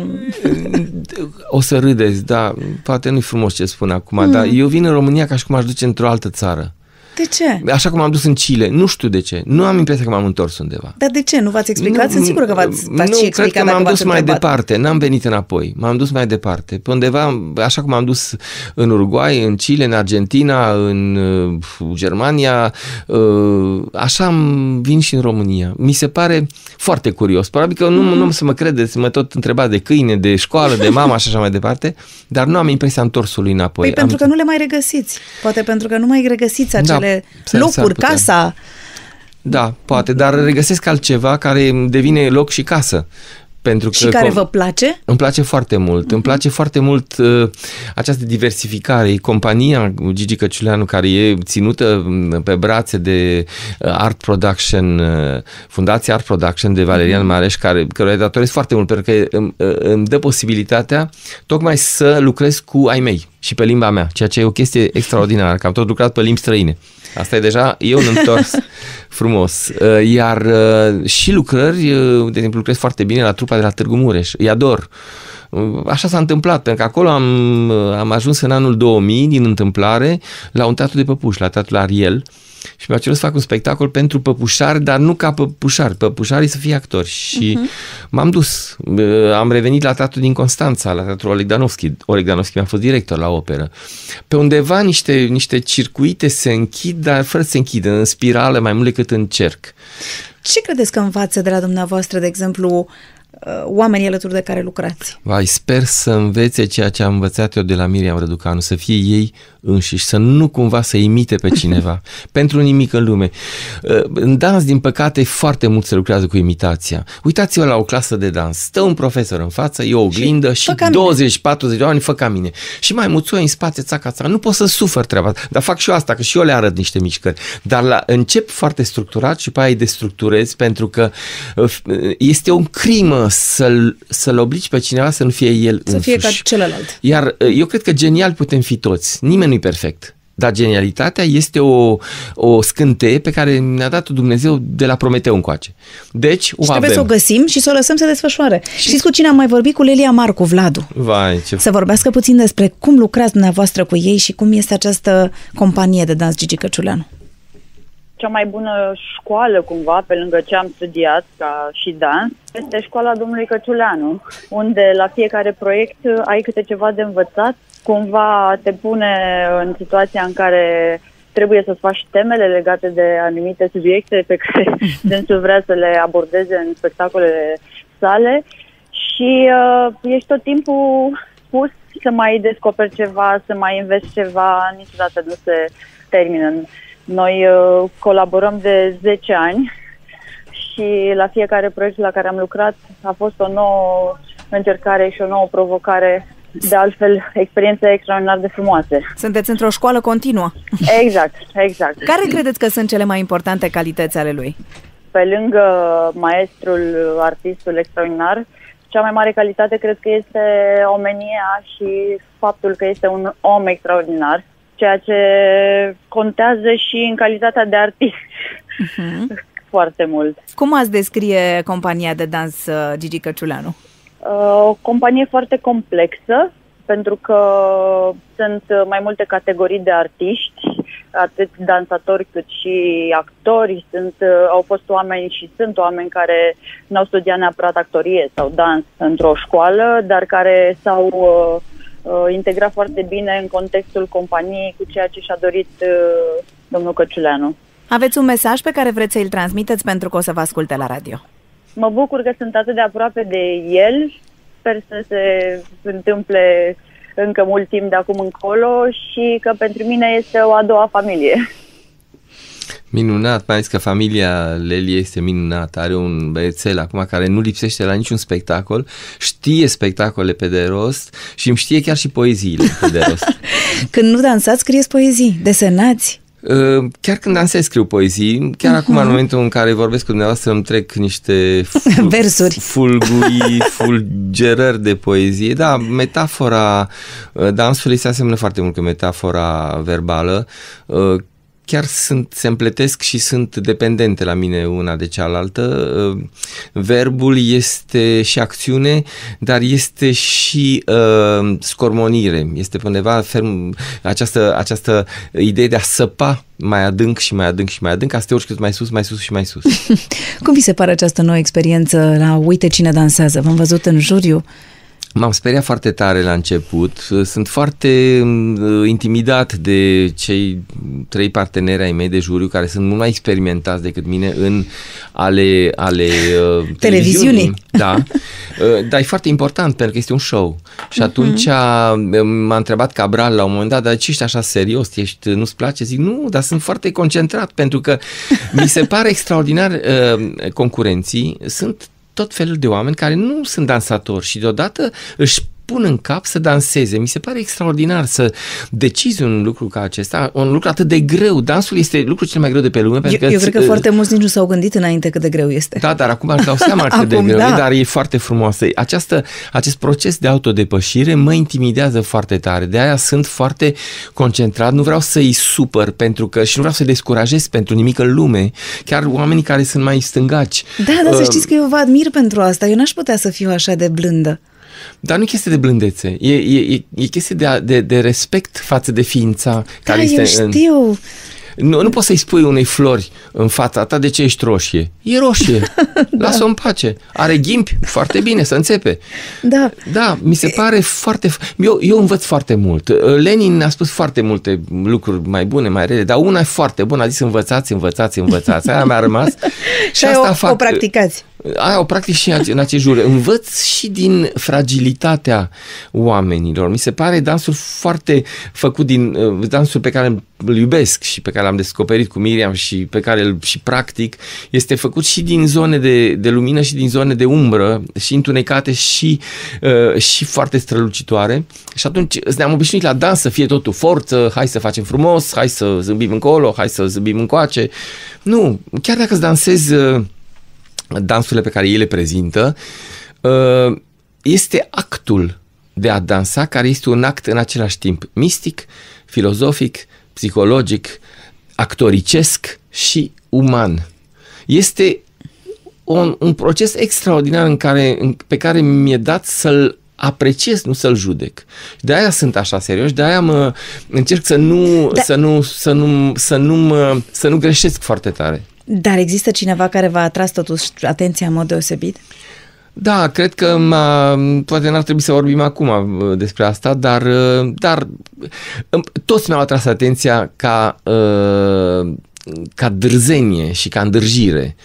O să râdeți, da, poate nu-i frumos ce spun acum, mm. dar eu vin în România ca și cum aș duce într-o altă țară. De ce? Așa cum am dus în Chile. Nu știu de ce. Nu am impresia că m-am întors undeva. Dar de ce? Nu v-ați explicat? Nu, Sunt sigur că v-ați, v-ați Nu, și cred că m-am dus mai întrebat. departe. N-am venit înapoi. M-am dus mai departe. Pe undeva, așa cum am dus în Uruguay, în Chile, în Argentina, în uh, Germania, uh, așa am vin și în România. Mi se pare foarte curios. Probabil că nu, mm. nu să mă credeți, mă tot întreba de câine, de școală, de mama și așa mai departe, dar nu am impresia întorsului înapoi. Păi am... pentru că nu le mai regăsiți. Poate pentru că nu mai regăsiți acele Da, locuri, putea. casa. Da, poate, dar regăsesc altceva care devine loc și casă. Pentru că Și care vă place? Îmi place foarte mult. Mhm. Îmi place foarte mult uh, această diversificare. E compania Gigi Căciuleanu care e ținută mm, pe brațe de uh, Art Production, uh, Fundația Art Production de Valerian Mhm. Mareș, care, căruia datoresc foarte mult pentru că îmi, uh, îmi dă posibilitatea tocmai să lucrez cu ai mei și pe limba mea, ceea ce e o chestie extraordinară, că am tot lucrat pe limbi străine. Asta e deja, e un întors frumos. Uh, Iar uh, și lucrări, uh, de exemplu, lucrez foarte bine la trupa de la Târgu Mureș. Îi ador. Uh, Așa s-a întâmplat, pentru că acolo am, uh, am ajuns în anul 2000, din întâmplare, la un teatru de păpuși, la teatrul Ariel, și mi-a cerut să fac un spectacol pentru păpușari, dar nu ca păpușari, păpușarii să fie actori. Și uh-huh. m-am dus. Uh, Am revenit la teatru din Constanța, la teatrul Oleg Danovski. Oleg Danovski mi-a fost director la operă. Pe undeva niște, niște circuite se închid, dar fără să se închidă, în spirală mai mult decât în cerc. Ce credeți că învață de la dumneavoastră, de exemplu, Uh, oamenii alături de care lucrați. Vai, sper să învețe ceea ce am învățat eu de la Miriam Răducanu, să fie ei înșiși, să nu cumva să imite pe cineva, pentru nimic în lume. Uh, în dans, din păcate, foarte mult se lucrează cu imitația. Uitați-vă la o clasă de dans, stă un profesor în față, e o oglindă și, și 20-40 de oameni fă ca mine. Și mai muțoi în spate, țaca, țaca. Nu pot să sufăr treaba dar fac și eu asta, că și eu le arăt niște mișcări. Dar la, încep foarte structurat și pe aia îi destructurez pentru că uh, este o crimă să-l, să-l obligi pe cineva să nu fie el Să însuși. fie ca celălalt. Iar uh, eu cred că genial putem fi toți. Nimeni nu-i perfect. Dar genialitatea este o, o scânteie pe care ne-a dat Dumnezeu de la Prometeu încoace. Deci o și avem. trebuie să o găsim și să o lăsăm să desfășoare. Și... Știți cu cine am mai vorbit? Cu Lelia Marcu, Vladu. Vai, ce... Să vorbească puțin despre cum lucrați dumneavoastră cu ei și cum este această companie de dans Gigi Căciuleanu cea mai bună școală, cumva, pe lângă ce am studiat ca și dans, este școala domnului Căciuleanu, unde la fiecare proiect ai câte ceva de învățat, cumva te pune în situația în care trebuie să faci temele legate de anumite subiecte pe care dânsul vrea să le abordeze în spectacolele sale și uh, ești tot timpul pus să mai descoperi ceva, să mai înveți ceva, niciodată nu se termină. Noi uh, colaborăm de 10 ani și la fiecare proiect la care am lucrat a fost o nouă încercare și o nouă provocare de altfel, experiențe extraordinar de frumoase. Sunteți într-o școală continuă. Exact, exact. Care credeți că sunt cele mai importante calități ale lui? Pe lângă maestrul, artistul extraordinar, cea mai mare calitate cred că este omenia și faptul că este un om extraordinar ceea ce contează și în calitatea de artist uh-huh. foarte mult. Cum ați descrie compania de dans uh, Gigi Căciuleanu? Uh, o companie foarte complexă, pentru că sunt mai multe categorii de artiști, atât dansatori cât și actori. Sunt, uh, au fost oameni și sunt oameni care n-au studiat neapărat actorie sau dans într-o școală, dar care s-au uh, uh, integra foarte bine în contextul companiei cu ceea ce și-a dorit uh, domnul Căciuleanu. Aveți un mesaj pe care vreți să-l transmiteți pentru că o să vă asculte la radio? Mă bucur că sunt atât de aproape de el. Sper să se întâmple încă mult timp de acum încolo și că pentru mine este o a doua familie. Minunat, mai ales că familia Leli este minunată, are un băiețel acum care nu lipsește la niciun spectacol, știe spectacole pe de rost și îmi știe chiar și poeziile pe de rost. Când nu dansați, scrieți poezii, desenați? Uh, chiar când dansez scriu poezii, chiar uh-huh. acum în momentul în care vorbesc cu dumneavoastră îmi trec niște ful- versuri, fulguri, fulgerări de poezie. Da, metafora uh, dansului se aseamănă foarte mult cu metafora verbală. Uh, chiar sunt, se împletesc și sunt dependente la mine una de cealaltă. Uh, verbul este și acțiune, dar este și uh, scormonire. Este undeva ferm această, această idee de a săpa mai adânc și mai adânc și mai adânc, ca să te urci cât mai sus, mai sus și mai sus. Cum vi se pare această nouă experiență la Uite cine dansează? V-am văzut în juriu? M-am speriat foarte tare la început. Sunt foarte mm, intimidat de cei trei parteneri ai mei de juriu care sunt mult mai experimentați decât mine în ale, ale uh, televiziunii. Da. Uh, dar e foarte important pentru că este un show. Și uh-huh. atunci m-a întrebat Cabral la un moment dat, dar ce ești așa serios? Ești, nu-ți place? Zic, nu, dar sunt foarte concentrat pentru că mi se pare extraordinar uh, concurenții. Sunt tot felul de oameni care nu sunt dansatori și deodată își pun în cap să danseze. Mi se pare extraordinar să decizi un lucru ca acesta, un lucru atât de greu. Dansul este lucrul cel mai greu de pe lume. Pentru eu, că eu cred că foarte mulți nici nu s-au gândit înainte cât de greu este. Da, dar acum își dau seama cât de greu da. e, dar e foarte frumoasă. Această, acest proces de autodepășire mă intimidează foarte tare. De aia sunt foarte concentrat. Nu vreau să-i supăr pentru că și nu vreau să-i descurajez pentru nimic în lume. Chiar oamenii care sunt mai stângaci. Da, dar uh, să știți că eu vă admir pentru asta. Eu n-aș putea să fiu așa de blândă. Dar nu e chestie de blândețe, e, e, e, e chestie de, de, de respect față de ființa da, care este eu știu. Nu, nu poți să-i spui unei flori în fața ta de ce ești roșie. E roșie. da. Lasă-o în pace. Are ghimpi? Foarte bine, să înțepe. Da. Da, mi se pare foarte... Eu, eu învăț foarte mult. Lenin a spus foarte multe lucruri mai bune, mai rele, dar una e foarte bună. A zis învățați, învățați, învățați. Aia mi-a rămas. și, asta o, fac, o practicați. Aia o practic și în acest jur. Învăț și din fragilitatea oamenilor. Mi se pare dansul foarte făcut din uh, dansul pe care îl iubesc și pe care l-am descoperit cu Miriam și pe care îl și practic, este făcut și din zone de, de lumină și din zone de umbră și întunecate și, uh, și foarte strălucitoare. Și atunci ne-am obișnuit la dans să fie totul forță, hai să facem frumos, hai să zâmbim încolo, hai să zâmbim încoace. Nu, chiar dacă îți dansezi uh, dansurile pe care ei le prezintă, uh, este actul de a dansa care este un act în același timp mistic, filozofic, psihologic, actoricesc și uman. Este un, un proces extraordinar în care, în, pe care mi-e dat să-l apreciez, nu să-l judec. De aia sunt așa serios, de aia mă încerc să nu, da. să nu, să nu, să nu, mă, să nu greșesc foarte tare. Dar există cineva care v-a atras totuși atenția în mod deosebit? Da, cred că m-a, poate n-ar trebui să vorbim acum uh, despre asta, dar, uh, dar um, toți mi-au atras atenția ca, uh, ca dârzenie și ca îndârjire.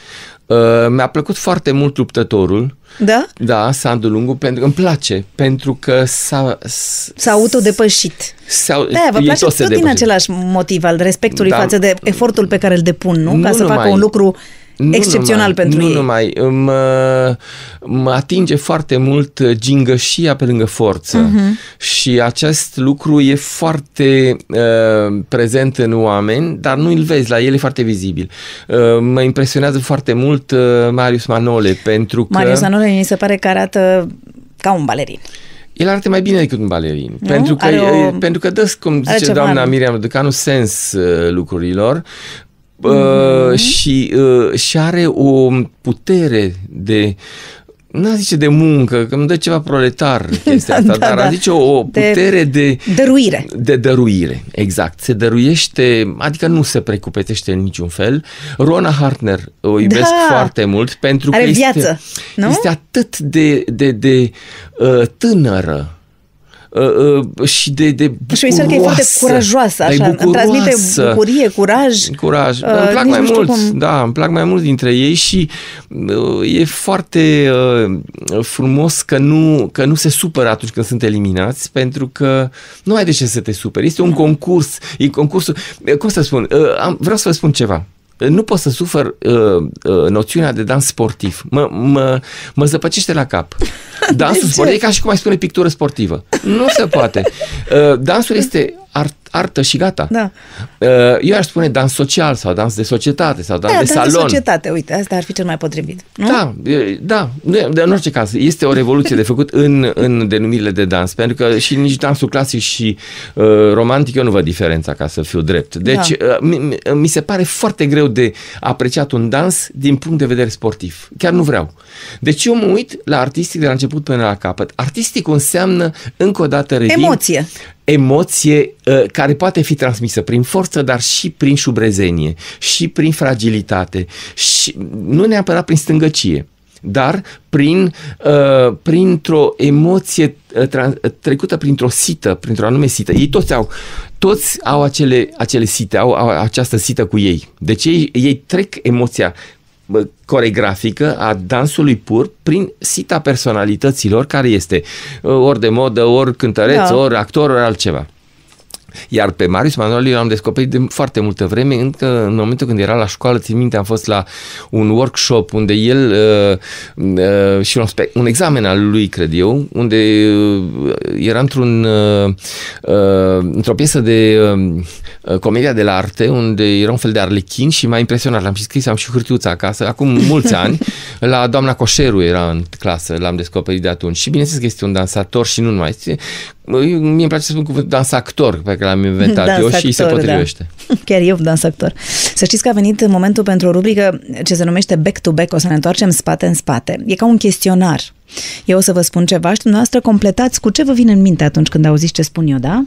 Mi-a plăcut foarte mult luptătorul. Da? Da, Sandu Lungu, pentru că îmi place, pentru că s-a... S-a autodepășit. S-a, da, vă place tot, tot din același motiv al respectului da, față de efortul pe care îl depun, nu? nu Ca să numai, facă un lucru nu excepțional numai, pentru nu ei. Nu numai, mă, mă atinge foarte mult gingășia pe lângă forță uh-huh. și acest lucru e foarte uh, prezent în oameni, dar nu îl vezi, la el e foarte vizibil. Uh, mă impresionează foarte mult uh, Marius Manole pentru că... Marius Manole mi se pare că arată ca un balerin. El arată mai bine decât un balerin. Nu? Pentru că, o... pentru că dă, cum zice doamna Miriam Ducanu, sens uh, lucrurilor mm-hmm. și, uh, și are o putere de nu zice de muncă, că îmi dă ceva proletar chestia asta, da, dar da. zice o, o putere de, de dăruire. De dăruire, exact. Se dăruiește, adică nu se precupetește în niciun fel. Rona Hartner o iubesc da. foarte mult pentru Are că viață, este, nu? este atât de, de, de uh, tânără uh, uh, și de, de Și mi că e foarte curajoasă, așa, îmi transmite bucurie, curaj. Curaj. Uh, îmi plac mai mult, cum... da, îmi plac mai mult dintre ei și uh, e foarte uh, frumos că nu, că nu se supără atunci când sunt eliminați, pentru că nu ai de ce să te superi. Este un concurs, e concursul, cum să spun, uh, am, vreau să vă spun ceva nu pot să sufăr uh, uh, noțiunea de dans sportiv. Mă, mă, mă zăpăcește la cap. Dansul sportiv e ca și cum ai spune pictură sportivă. Nu se poate. Uh, dansul este art, artă și gata. Da. Uh, eu aș spune dans social sau dans de societate sau dans da, de dans salon. de societate, uite, asta ar fi cel mai potrivit. Nu? Da, da, de, în orice caz, este o revoluție de făcut în, în denumirile de dans, pentru că și nici dansul clasic și uh, romantic eu nu văd diferența, ca să fiu drept. Deci, da. uh, mi, mi se pare foarte greu de apreciat un dans din punct de vedere sportiv. Chiar nu vreau. Deci eu mă uit la artistic de la început până la capăt. Artistic înseamnă, încă o dată revin, Emoție emoție uh, care poate fi transmisă prin forță, dar și prin șubrezenie, și prin fragilitate, și nu neapărat prin stângăcie dar prin, uh, printr-o emoție uh, tra- trecută printr-o sită, printr-o anume sită. Ei toți au, toți au acele, acele site, au, au această sită cu ei. Deci ei, ei trec emoția coregrafică a dansului pur prin sita personalităților care este uh, ori de modă, ori cântăreț, da. ori actor, ori altceva. Iar pe Marius Manoli l-am descoperit de foarte multă vreme, încă în momentul când era la școală, țin minte, am fost la un workshop unde el uh, uh, și un, un examen al lui, cred eu, unde uh, era într-un uh, uh, într-o piesă de uh, comedia de la arte, unde era un fel de arlechin și m-a impresionat. L-am și scris, am și hârtiuța acasă, acum mulți ani, la doamna Coșeru era în clasă, l-am descoperit de atunci. Și bineînțeles că este un dansator și nu numai. Mie îmi place să spun cuvântul dansactor pe care l-am inventat dans eu și se potrivește. Da. Chiar eu dansactor. Să știți că a venit momentul pentru o rubrică ce se numește Back to Back, o să ne întoarcem spate în spate. E ca un chestionar. Eu o să vă spun ceva și dumneavoastră completați cu ce vă vine în minte atunci când auziți ce spun eu, da?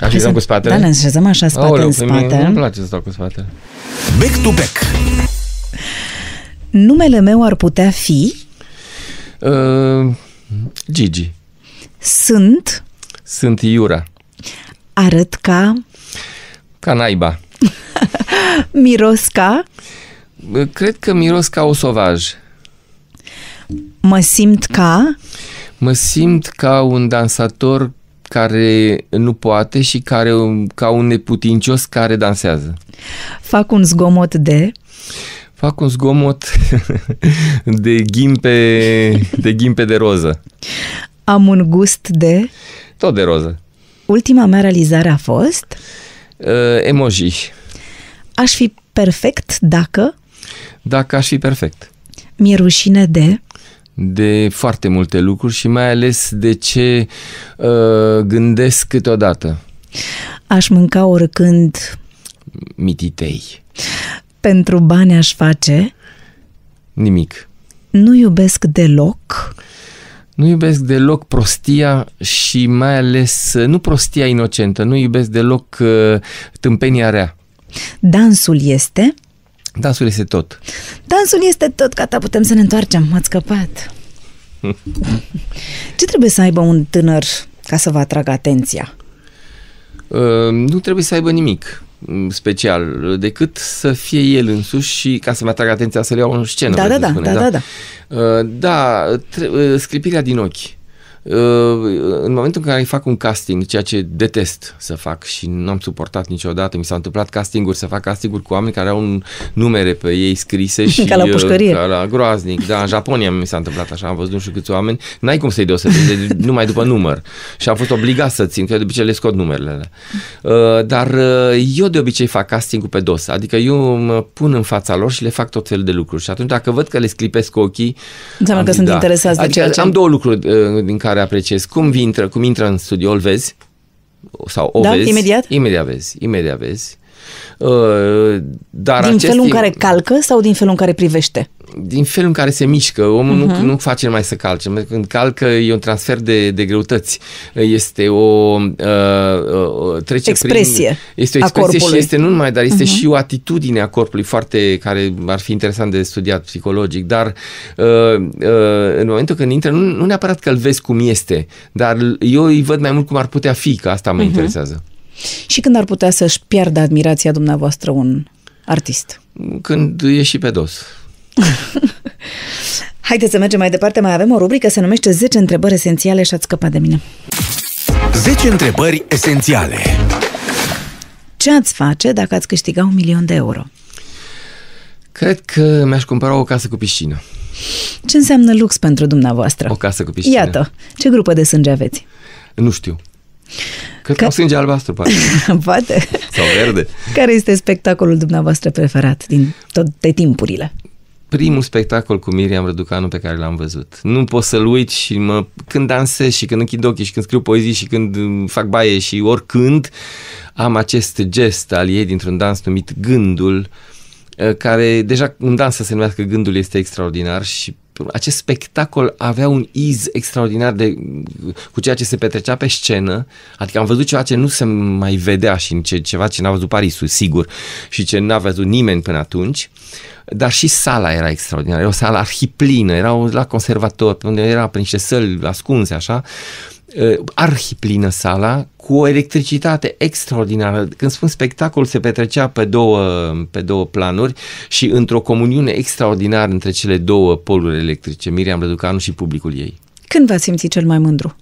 Așezăm cu spatele? Da, ne așezăm așa spate Aoleu, în spate. Nu-mi place să stau cu spatele. Back to back. Numele meu ar putea fi... Uh, Gigi. Sunt... Sunt Iura. Arăt ca... Ca naiba. miros ca... Cred că miros ca o sovaj. Mă simt ca... Mă simt ca un dansator care nu poate și care ca un neputincios care dansează. Fac un zgomot de... Fac un zgomot de ghimpe de ghimpe de roză. Am un gust de... Tot de roză. Ultima mea realizare a fost... Uh, emoji. Aș fi perfect dacă... Dacă aș fi perfect. Mi-e rușine de... De foarte multe lucruri și mai ales de ce uh, gândesc câteodată. Aș mânca oricând... Mititei. Pentru bani aș face... Nimic. Nu iubesc deloc... Nu iubesc deloc prostia și mai ales, nu prostia inocentă, nu iubesc deloc uh, tâmpenia rea. Dansul este? Dansul este tot. Dansul este tot, gata, putem să ne întoarcem, ați scăpat. Ce trebuie să aibă un tânăr ca să vă atragă atenția? Uh, nu trebuie să aibă nimic special, decât să fie el însuși și ca să-mi atragă atenția să le iau în scenă. Da, da, da, da, da, da. Uh, da, uh, sclipirea din ochi. Uh, în momentul în care fac un casting, ceea ce detest să fac și nu am suportat niciodată, mi s-au întâmplat castinguri, să fac castinguri cu oameni care au un numere pe ei scrise și... Ca la pușcărie. Ca la groaznic, da, în Japonia mi s-a întâmplat așa, am văzut nu știu câți oameni, n-ai cum să-i deosebești, numai după număr. Și am fost obligat să țin, că de obicei le scot numerele. Dar eu de obicei fac castingul pe dos, adică eu mă pun în fața lor și le fac tot felul de lucruri. Și atunci dacă văd că le sclipesc ochii... Înseamnă că sunt da. interesați de adică ceea ce... Am două lucruri din care care apreciez. Cum intră, cum intră în studio, îl vezi? Sau o da, vezi? imediat? Imediat vezi, imediat vezi. Uh, dar din felul în care calcă sau din felul în care privește? Din felul în care se mișcă. Omul uh-huh. nu, mhm. nu face mai să calce. Când calcă e un transfer de, de greutăți. Este o uh, uh, trece expresie prin, Este o expresie și este nu numai, dar este uh-huh. și o atitudine a corpului foarte care ar fi interesant de studiat psihologic. Dar uh, uh, în momentul când intră, nu, nu neapărat că îl vezi cum este, dar eu îi văd mai mult cum ar putea fi, că asta mă uh-huh. interesează. Și când ar putea să-și piardă admirația dumneavoastră un artist? Când e și pe dos. Haideți să mergem mai departe, mai avem o rubrică, se numește 10 întrebări esențiale și ați scăpat de mine. 10 întrebări esențiale. Ce ați face dacă ați câștiga un milion de euro? Cred că mi-aș cumpăra o casă cu piscină. Ce înseamnă lux pentru dumneavoastră? O casă cu piscină. Iată, ce grupă de sânge aveți? Nu știu. Cred că, că sânge albastru, poate. poate. Sau verde. Care este spectacolul dumneavoastră preferat din toate timpurile? primul spectacol cu Miriam Răducanu pe care l-am văzut. Nu pot să-l uit și mă, când dansez și când închid ochii și când scriu poezii și când fac baie și oricând am acest gest al ei dintr-un dans numit Gândul, eh, care deja un dans să se numească Gândul este extraordinar și acest spectacol avea un iz extraordinar de, cu ceea ce se petrecea pe scenă, adică am văzut ceva ce nu se mai vedea și ce, ceva ce n-a văzut Parisul, sigur, și ce n-a văzut nimeni până atunci, dar și sala era extraordinară, era o sală arhiplină, era la conservator, unde era prin niște săli ascunse, așa, Uh, arhiplină sala, cu o electricitate extraordinară. Când spun spectacol, se petrecea pe două, pe două planuri și într-o comuniune extraordinară între cele două poluri electrice, Miriam Răducanu și publicul ei. Când v-ați simțit cel mai mândru?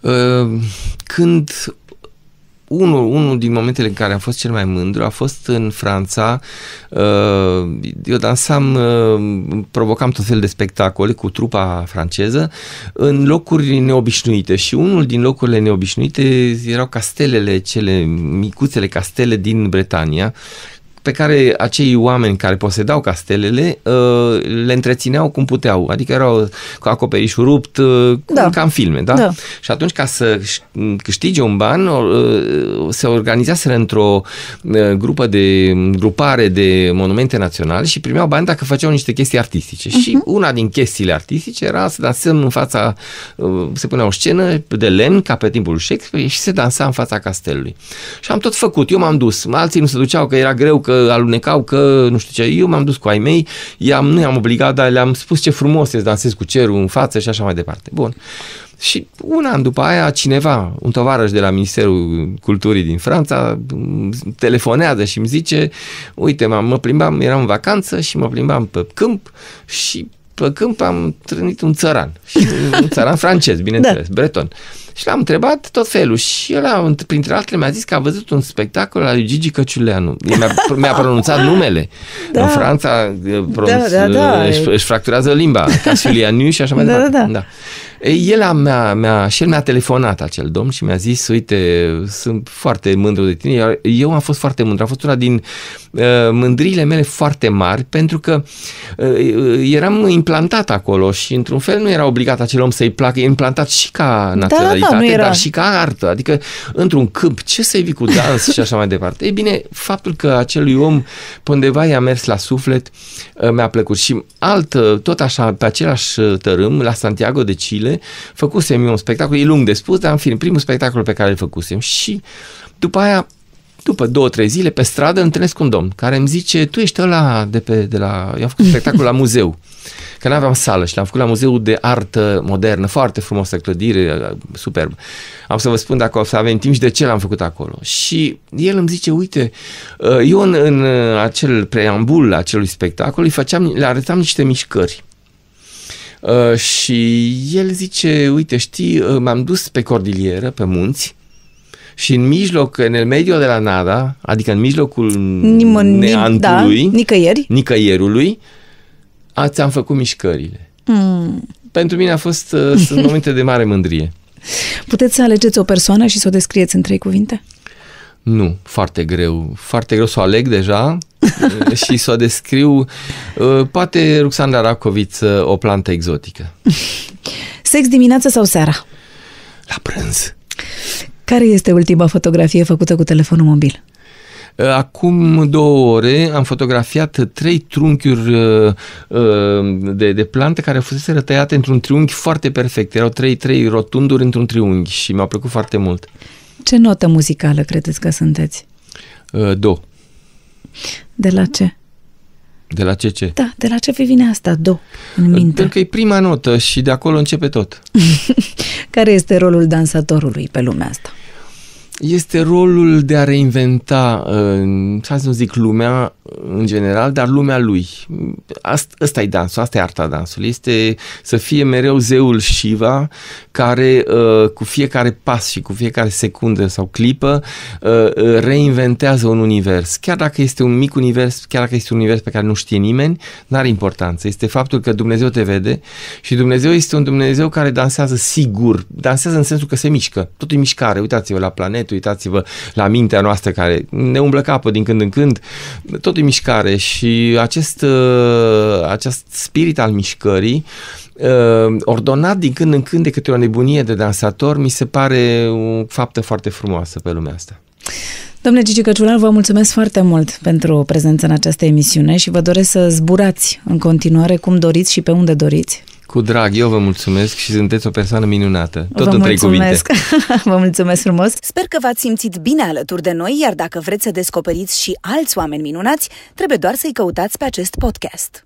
Uh, când unul, unul din momentele în care am fost cel mai mândru a fost în Franța. Uh, eu dansam, uh, provocam tot fel de spectacole cu trupa franceză în locuri neobișnuite și unul din locurile neobișnuite erau castelele, cele micuțele castele din Bretania, pe care acei oameni care posedau castelele uh, le întrețineau cum puteau, adică erau cu acoperișul rupt, uh, da. ca în filme, da? da? Și atunci ca să câștige un ban, uh, se organizaseră într-o grupă de grupare de monumente naționale și primeau bani dacă făceau niște chestii artistice. Uh-huh. Și una din chestiile artistice era să dansăm în fața, se punea o scenă de lemn, ca pe timpul Shakespeare, și se dansa în fața castelului. Și am tot făcut, eu m-am dus, alții nu se duceau că era greu, că alunecau, că nu știu ce, eu m-am dus cu ai mei, i-am, nu i-am obligat, dar le-am spus ce frumos e să dansez cu cerul în față și așa mai departe. Bun. Și un an după aia, cineva, un tovarăș de la Ministerul Culturii din Franța, telefonează și îmi zice, uite, mă plimbam, eram în vacanță și mă plimbam pe câmp și pe câmp am trănit un țăran. Și un țăran francez, bineînțeles, da. breton. Și l-am întrebat tot felul și el, printre altele, mi-a zis că a văzut un spectacol al lui Gigi Căciuleanu. Mi-a, mi-a pronunțat numele. Da. În Franța pronunț, da, da, da. Își, își fracturează limba, ca și așa mai da, departe. Da, da. da. El a, mi-a, mi-a, și el mi-a telefonat acel domn și mi-a zis, uite, sunt foarte mândru de tine. Eu am fost foarte mândru. A fost una din uh, mândriile mele foarte mari pentru că uh, eram implantat acolo și într-un fel nu era obligat acel om să-i placă. E implantat și ca naționalitate, da, da, da, dar și ca artă. Adică într-un câmp, ce să-i vii cu dans și așa mai departe. Ei bine, faptul că acelui om pe undeva i-a mers la suflet uh, mi-a plăcut. Și alt, tot așa, pe același tărâm, la Santiago de Chile, zile, făcusem eu un spectacol, e lung de spus, dar în film, primul spectacol pe care îl făcusem și după aia după două, trei zile, pe stradă, întâlnesc un domn care îmi zice, tu ești ăla de, pe, de la... Eu am făcut spectacol la muzeu, că nu aveam sală și l-am făcut la Muzeul de Artă Modernă, foarte frumosă clădire, superb. Am să vă spun dacă o să avem timp și de ce l-am făcut acolo. Și el îmi zice, uite, eu în, în acel preambul acelui spectacol îi făceam, le arătam niște mișcări Uh, și el zice, uite, știi, uh, m-am dus pe cordilieră, pe munți, și în mijloc, în el medio de la nada, adică în mijlocul Nimă, neantului, da, nicăieri. nicăierului, ți-am făcut mișcările. Mm. Pentru mine a fost uh, sunt momente de mare mândrie. Puteți să alegeți o persoană și să o descrieți în trei cuvinte? Nu, foarte greu. Foarte greu să o aleg deja și să o descriu. Uh, poate Ruxandra Racoviță, o plantă exotică. Sex dimineața sau seara? La prânz. Care este ultima fotografie făcută cu telefonul mobil? Uh, acum două ore am fotografiat trei trunchiuri uh, de, de plante care fusese tăiate într-un triunghi foarte perfect. Erau trei, trei rotunduri într-un triunghi și mi-au plăcut foarte mult. Ce notă muzicală credeți că sunteți? Do. De la ce? De la ce ce? Da, de la ce vi vine asta, do, în minte? Pentru că e prima notă și de acolo începe tot. Care este rolul dansatorului pe lumea asta? Este rolul de a reinventa, să nu zic lumea în general, dar lumea lui. Asta, asta e dansul, asta e arta dansului. Este să fie mereu zeul Shiva care uh, cu fiecare pas și cu fiecare secundă sau clipă uh, reinventează un univers. Chiar dacă este un mic univers, chiar dacă este un univers pe care nu știe nimeni, n-are importanță. Este faptul că Dumnezeu te vede și Dumnezeu este un Dumnezeu care dansează sigur. Dansează în sensul că se mișcă. Totul e mișcare. Uitați-vă la planetă, uitați-vă la mintea noastră care ne umblă capă din când în când, tot e mișcare și acest, uh, acest spirit al mișcării uh, ordonat din când în când de câte o nebunie de dansator, mi se pare o faptă foarte frumoasă pe lumea asta. Domnule Gigi Căciulan, vă mulțumesc foarte mult pentru prezența în această emisiune și vă doresc să zburați în continuare cum doriți și pe unde doriți. Cu drag, eu vă mulțumesc și sunteți o persoană minunată. Tot vă în trei mulțumesc. cuvinte. vă mulțumesc frumos. Sper că v-ați simțit bine alături de noi, iar dacă vreți să descoperiți și alți oameni minunați, trebuie doar să-i căutați pe acest podcast.